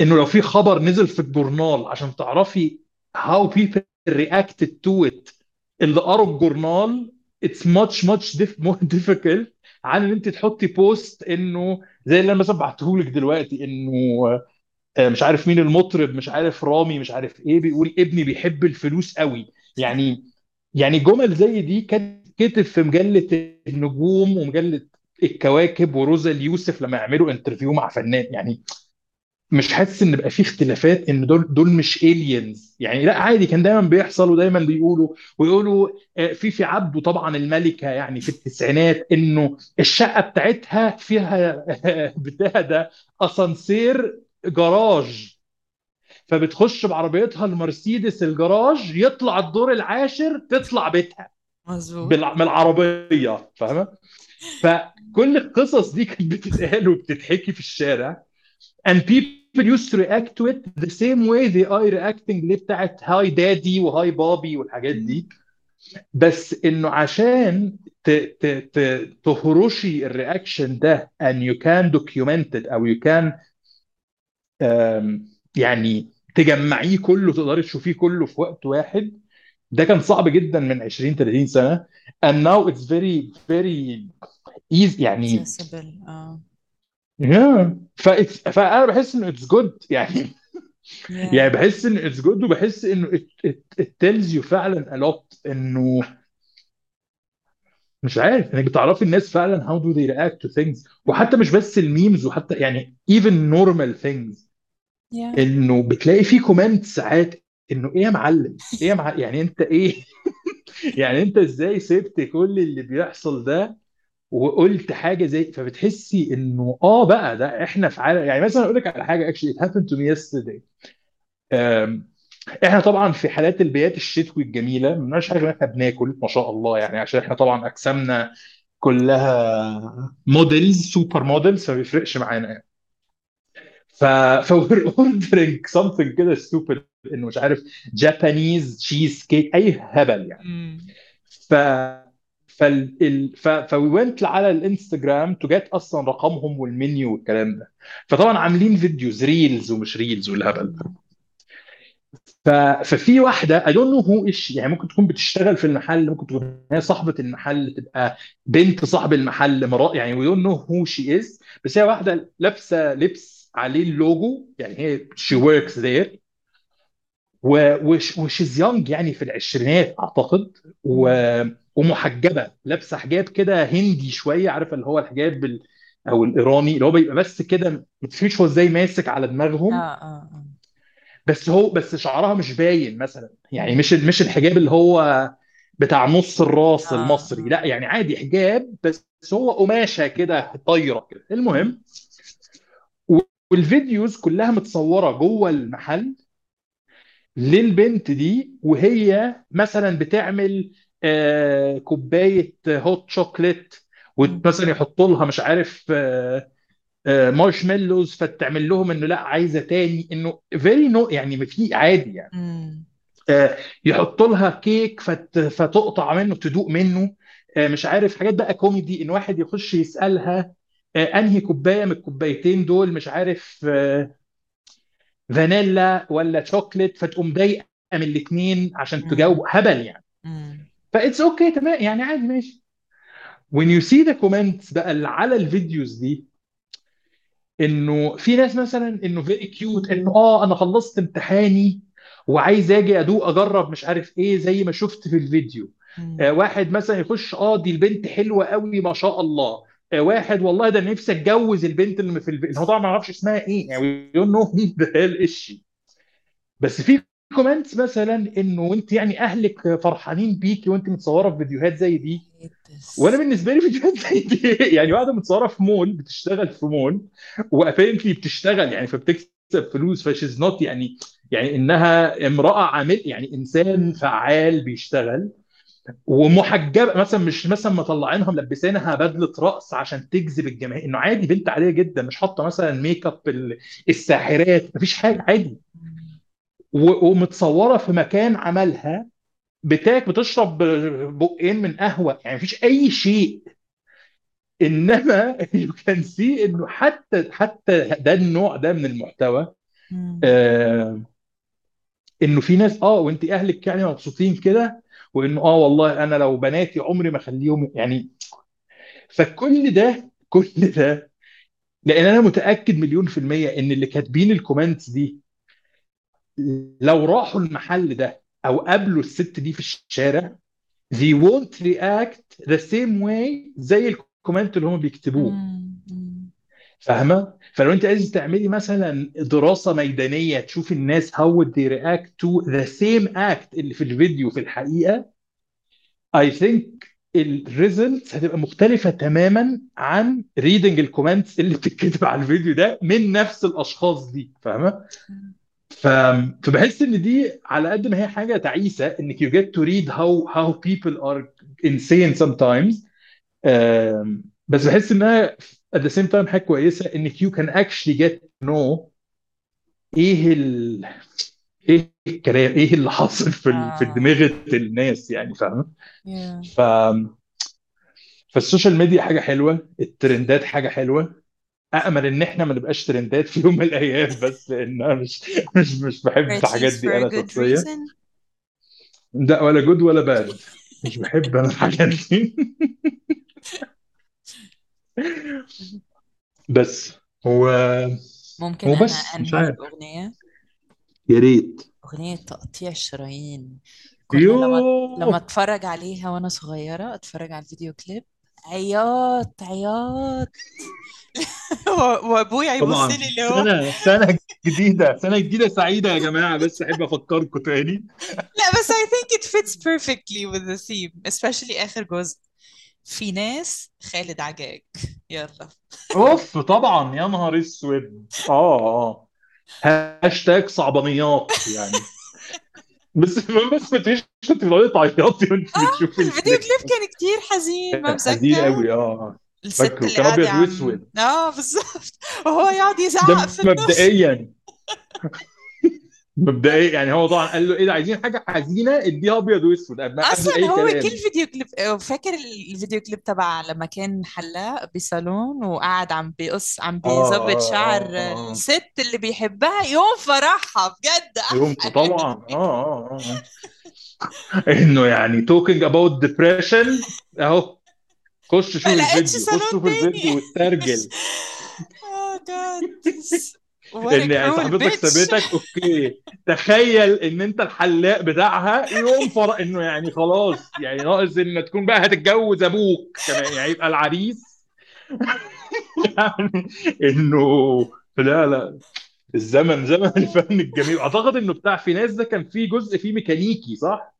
إنه لو في خبر نزل في الجورنال عشان تعرفي how people reacted to it اللي قروا الجورنال it's much much dif- more difficult عن إن أنت تحطي بوست إنه زي اللي أنا مثلا بعته لك دلوقتي إنه مش عارف مين المطرب مش عارف رامي مش عارف إيه بيقول ابني بيحب الفلوس قوي. يعني يعني جمل زي دي كانت كتب في مجلة النجوم ومجلة الكواكب وروزا اليوسف لما يعملوا interview مع فنان. يعني مش حاسس إن بقى في اختلافات إن دول دول مش aliens يعني لا عادي كان دايما بيحصل ودايما بيقولوا. ويقولوا آه، في في عبده طبعا الملكة يعني في التسعينات إنه الشقة بتاعتها فيها بتاع ده أسانسير جراج. فبتخش بعربيتها المرسيدس الجراج يطلع الدور العاشر تطلع بيتها. مظبوط. بالع- من العربية فاهمة؟ فكل القصص دي كانت بتتقال وبتتحكي في الشارع. And people used to react to it the same way they are reacting ليه بتاعت هاي دادي وهاي بابي والحاجات دي. بس إنه عشان ت ت ت تهرشي الرياكشن ده and you can document it أو you can يعني تجمعيه كله تقدري تشوفيه كله في وقت واحد. ده كان صعب جدا من 20 30 سنة. And now it's very very easy يعني accessible آه. Yeah. فانا بحس إنه it's good يعني يعني yeah بحس ان it's good وبحس إنه it, it, it tells you فعلا a lot إنه مش عارف إنك بتعرفي الناس فعلا how do they react to things. وحتى مش بس الميمز وحتى يعني even normal things. Yeah. إنه بتلاقي في comment ساعات إنه إيه يا معلم؟ إيه يا معلم يعني أنت إيه؟ يعني أنت إزاي سبت كل اللي بيحصل ده وقلت حاجة زي فبتحسي إنه آه بقى ده إحنا في عالم يعني مثلا أقول لك على حاجة it happened to me yesterday. أم، إحنا طبعا في حالات البيات الشتوي الجميلة ما بنعملش حاجة إحنا بناكل ما شاء الله يعني عشان إحنا طبعا أجسامنا كلها models super models فما بيفرقش معانا يعني. ف we're ordering something كده stupid إنه مش عارف Japanese cheesecake أي هبل يعني. ف فال ال... ف ف we went على الإنستجرام to get أصلا رقمهم والمنيو والكلام ده. فطبعا عاملين فيديوز reels ومش reels والهبل ده. ف... ففي واحدة I don't know who she is يعني ممكن تكون بتشتغل في المحل ممكن تكون هي صاحبة المحل تبقى بنت صاحب المحل مرا يعني we don't know who she is بس هي واحدة لابسة لبس عليه اللوجو يعني هي she works there وشيز يونج يعني في العشرينات أعتقد. و... ومحجبة لابسة حجاب كده هندي شوية عارفه اللي هو الحجاب ال... أو الإيراني اللي هو بيبقى بس كده ما تفهمش هو إزاي ماسك على آه دماغهم. آه آه بس هو بس شعرها مش باين مثلا. يعني. مش مش الحجاب اللي هو بتاع نص الراس آه المصري. آه. لا يعني عادي حجاب بس هو قماشة كده طايرة كده. المهم والفيديوز كلها متصورة جوه المحل للبنت دي وهي مثلا بتعمل آه، كوباية hot chocolate. ومثلا يحطوا لها مش عارف آه، آه، مارشميلوز فتعمل لهم إنه لا عايزة تاني إنه very no يعني في عادي يعني. آه، يحطوا لها كيك فت فتقطع منه تدوق منه آه، مش عارف حاجات بقى كوميدي إن واحد يخش يسألها أنهي كوباية من الكوبايتين دول مش عارف آه، فانيلا ولا شوكليت فتقوم ضايقة من الاثنين عشان تجاوب. هبل يعني. ف that's okay تمام يعني عادي ماشي when you see the comments بقى اللي على الفيديوز دي إنه في ناس مثلا إنه very cute إنه آه أنا خلصت امتحاني وعايز آجي أدوق أجرب مش عارف إيه زي ما شفت في الفيديو. آه واحد مثلا يخش آه دي البنت حلوة قوي ما شاء الله آه واحد والله ده نفسي اتجوز البنت اللي في الفيديو هو طبعا ما أعرفش اسمها إيه يعني you know إيش بس في comments مثلا إنه وانت يعني أهلك فرحانين بيكي وأنت متصورة في فيديوهات زي دي. وأنا بالنسبة لي فيديوهات زي دي يعني واحدة متصورة في مول بتشتغل في mall و apparently بتشتغل يعني فبتكسب فلوس ف she's not يعني يعني إنها امرأة عامل يعني إنسان. فعال بيشتغل ومحجبة مثلا مش مثلا مطلعينها ملبسينها بدلة رقص عشان تجذب الجماهير. إنه عادي بنت عادية جدا مش حاطة مثلا make up ال- الساحرات مفيش حاجة عادي. ومتصورة في مكان عملها بتاك بتشرب بقين من قهوة. يعني مفيش أي شيء. إنما you can see إنه حتى حتى ده النوع ده من المحتوى. آه إنه في ناس آه وانت أهلك يعني مبسوطين كده. وإنه آه والله أنا لو بناتي عمري ما أخليهم يعني فكل ده كل ده لأن أنا متأكد مليون في المية إن اللي كاتبين ال comments دي لو راحوا المحل ده أو قابلوا الست دي في الشارع they won't react the same way زي ال comment اللي هم بيكتبوه. فاهمة؟ فلو انت عايز تعملي مثلا دراسة ميدانية تشوف الناس would they react to the same act اللي في الفيديو في الحقيقة I think ال results هتبقى مختلفة تماما عن reading ال comments اللي بتتكتب على الفيديو ده من نفس الأشخاص دي فاهمة؟ ف... فبحس إن دي على قد ما هي حاجة تعيسة إنك you get to read how how people are insane sometimes آم، بس بحس إنها at the same time حاجة كويسة إنك you can actually get to know إيه ال... إيه الكلام إيه اللي حاصل في ال... في آه. دماغ الناس يعني فاهم Yeah. ف فال social media حاجة حلوة ال trendات حاجة حلوة. آمل إن إحنا ما نبقاش trendات في يوم من الأيام بس لأن أنا مش مش مش بحب الحاجات دي أنا شخصيا. لا ولا جود ولا باد مش بحب أنا الحاجات دي. بس هو ممكن بس مش أنهي عارف. بأغنية يا ريت. أغنية تقطيع الشرايين. كنا لما لما يوه اتفرج عليها وأنا صغيرة اتفرج على الفيديو كليب. عياط عياط. و- وأبويا يبص طبعا. لي اللي هو سنة سنة جديدة سنة جديدة سعيدة يا جماعة. بس أحب أفكركم تاني. لا بس I think it fits perfectly with the theme especially آخر جزء. في ناس خالد عجاج. يلا. أوف طبعا. يا نهار أسود. آه آه. هاشتاج صعبانيات يعني. بس بس ما تقوليش كنت بتقعدي تعيطي وأنت بتشوفي الفيديو كليب كان كتير حزين ما حزين مذكر قوي آه. الست فاكره اللي كان عم وأسود. آه بالظبط. وهو يقعد يزعق ده في النص. مبدئيا. مبدئيا يعني هو طبعا قال له إيه ده عايزين حاجة حزينة اديها أبيض وأسود. أصلا اي هو كلام كل فيديو كليب فاكر الفيديو كليب تبع لما كان حلاق بصالون وقعد عم بيقص عم بيظبط آه شعر آه الست اللي بيحبها يوم فرحها بجد يوم طبعا. آه آه آه. آه. إنه يعني talking about depression أهو خش شوف الفيديو خش شوف الفيديو تاني. واسترجل آه جاد a إن صاحبتك سابتك أوكي. تخيل إن أنت الحلاق بتاعها يوم فرق إنه يعني خلاص يعني ناقص إن تكون بقى هتتجوز أبوك كمان يعني يبقى العريس. يعني إنه لا لا. الزمن زمن الفن الجميل. أعتقد إنه بتاع في ناس ده كان فيه جزء فيه ميكانيكي صح؟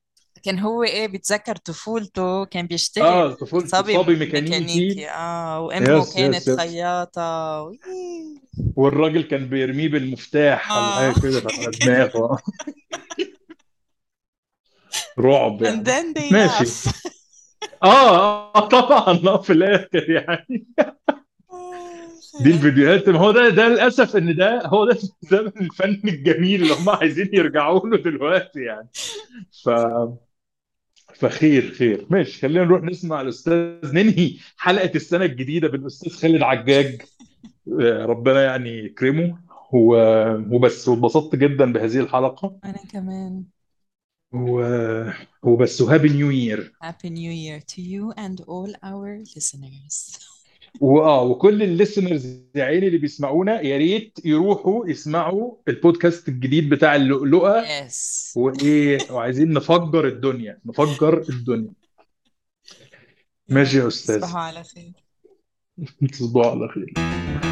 كان هو إيه بيتذكر طفولته كان بيشتغل آه طفولته صبي صبي ميكانيكي. ميكانيكي. آه وأمه يس يس كانت يس. خياطة. وي. والراجل كان بيرميه بالمفتاح ولا آه حاجة كده على دماغه. رعب and يعني. then they ماشي. laugh آه آه طبعا آه في الآخر يعني. دي الفيديوهات. ما هو ده ده للأسف إن ده هو ده زمن الفن الجميل اللي هم عايزين يرجعوا له دلوقتي يعني. ف فخير خير. ماشي خلينا نروح نسمع الأستاذ ننهي حلقة السنة الجديدة بالأستاذ خالد عجاج. آه، ربنا يعني يكرمه. و- وبس واتبسطت جدا بهذه الحلقة. أنا كمان. و- وبس و happy new year Happy New Year to you and all our listeners. وآه وكل ال listeners يا عيني اللي بيسمعونا يا ريت يروحوا يسمعوا البودكاست الجديد بتاع اللؤلؤة. Yes. وإيه وعايزين نفجر الدنيا نفجر الدنيا. ماشي يا أستاذ. تصبحوا على خير. تصبحوا على خير.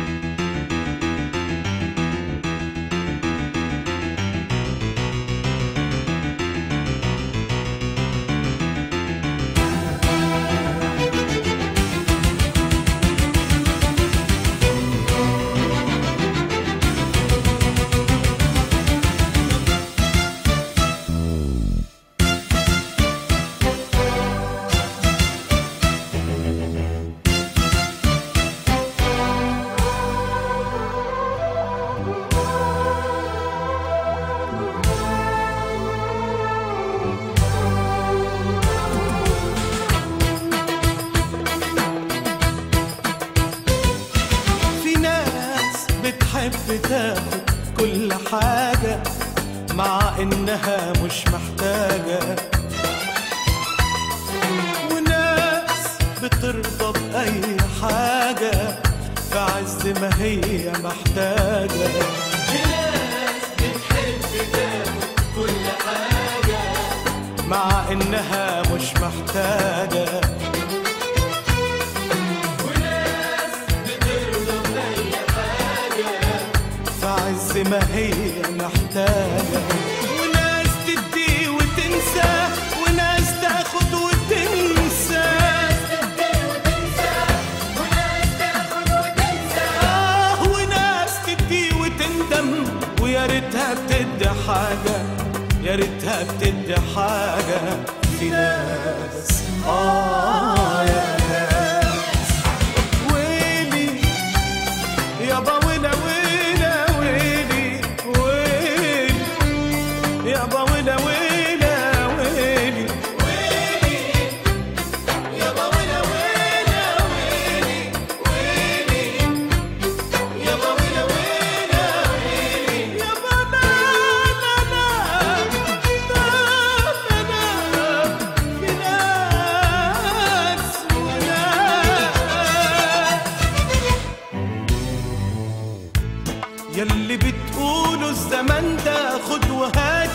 يلي بتقولوا الزمن ده خد وهات.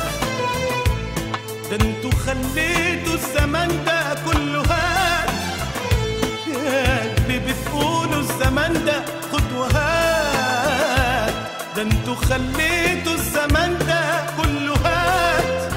ده أنتوا خليتوا الزمن ده كله هات. يلي بتقولوا الزمن ده خد وهات. ده أنتوا خليتوا الزمن ده كله هات.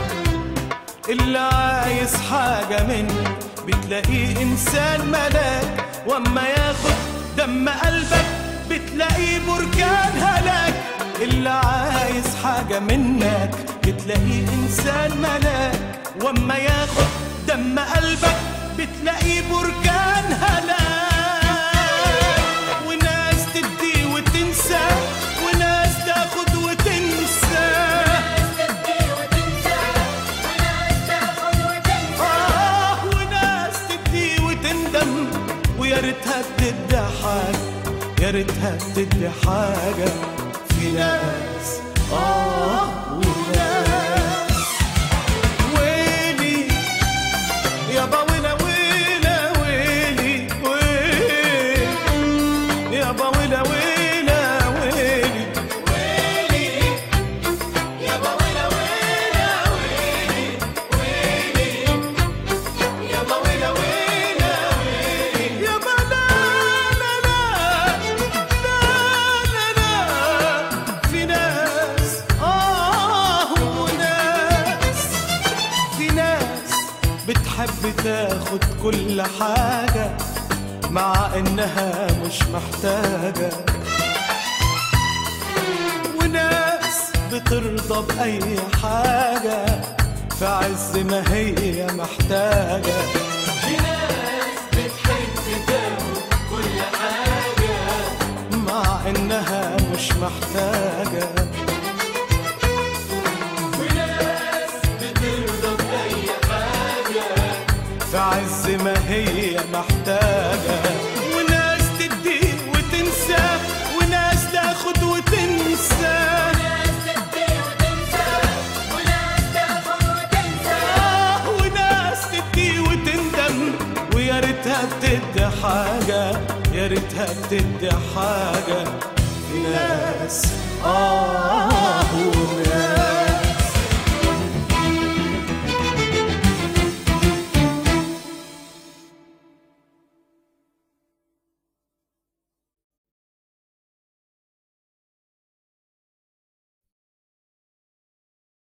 اللي عايز حاجة منك بتلاقيه إنسان ملاك. وأما ياخد دم قلبك بتلاقيه بركان هلاك. اللي عايز حاجة منك بتلاقيه إنسان ملاك. وأما ياخد دم قلبك بتلاقيه بركان هلاك. يا ريتها بتدي حاجة في ناس. آه. مع إنها مش محتاجة. وناس بترضى بأي حاجة في عز ما هي محتاجة. في ناس بتحب تاخد كل حاجة مع إنها مش محتاجة. انك تدي حاجة. لناس آه وناس.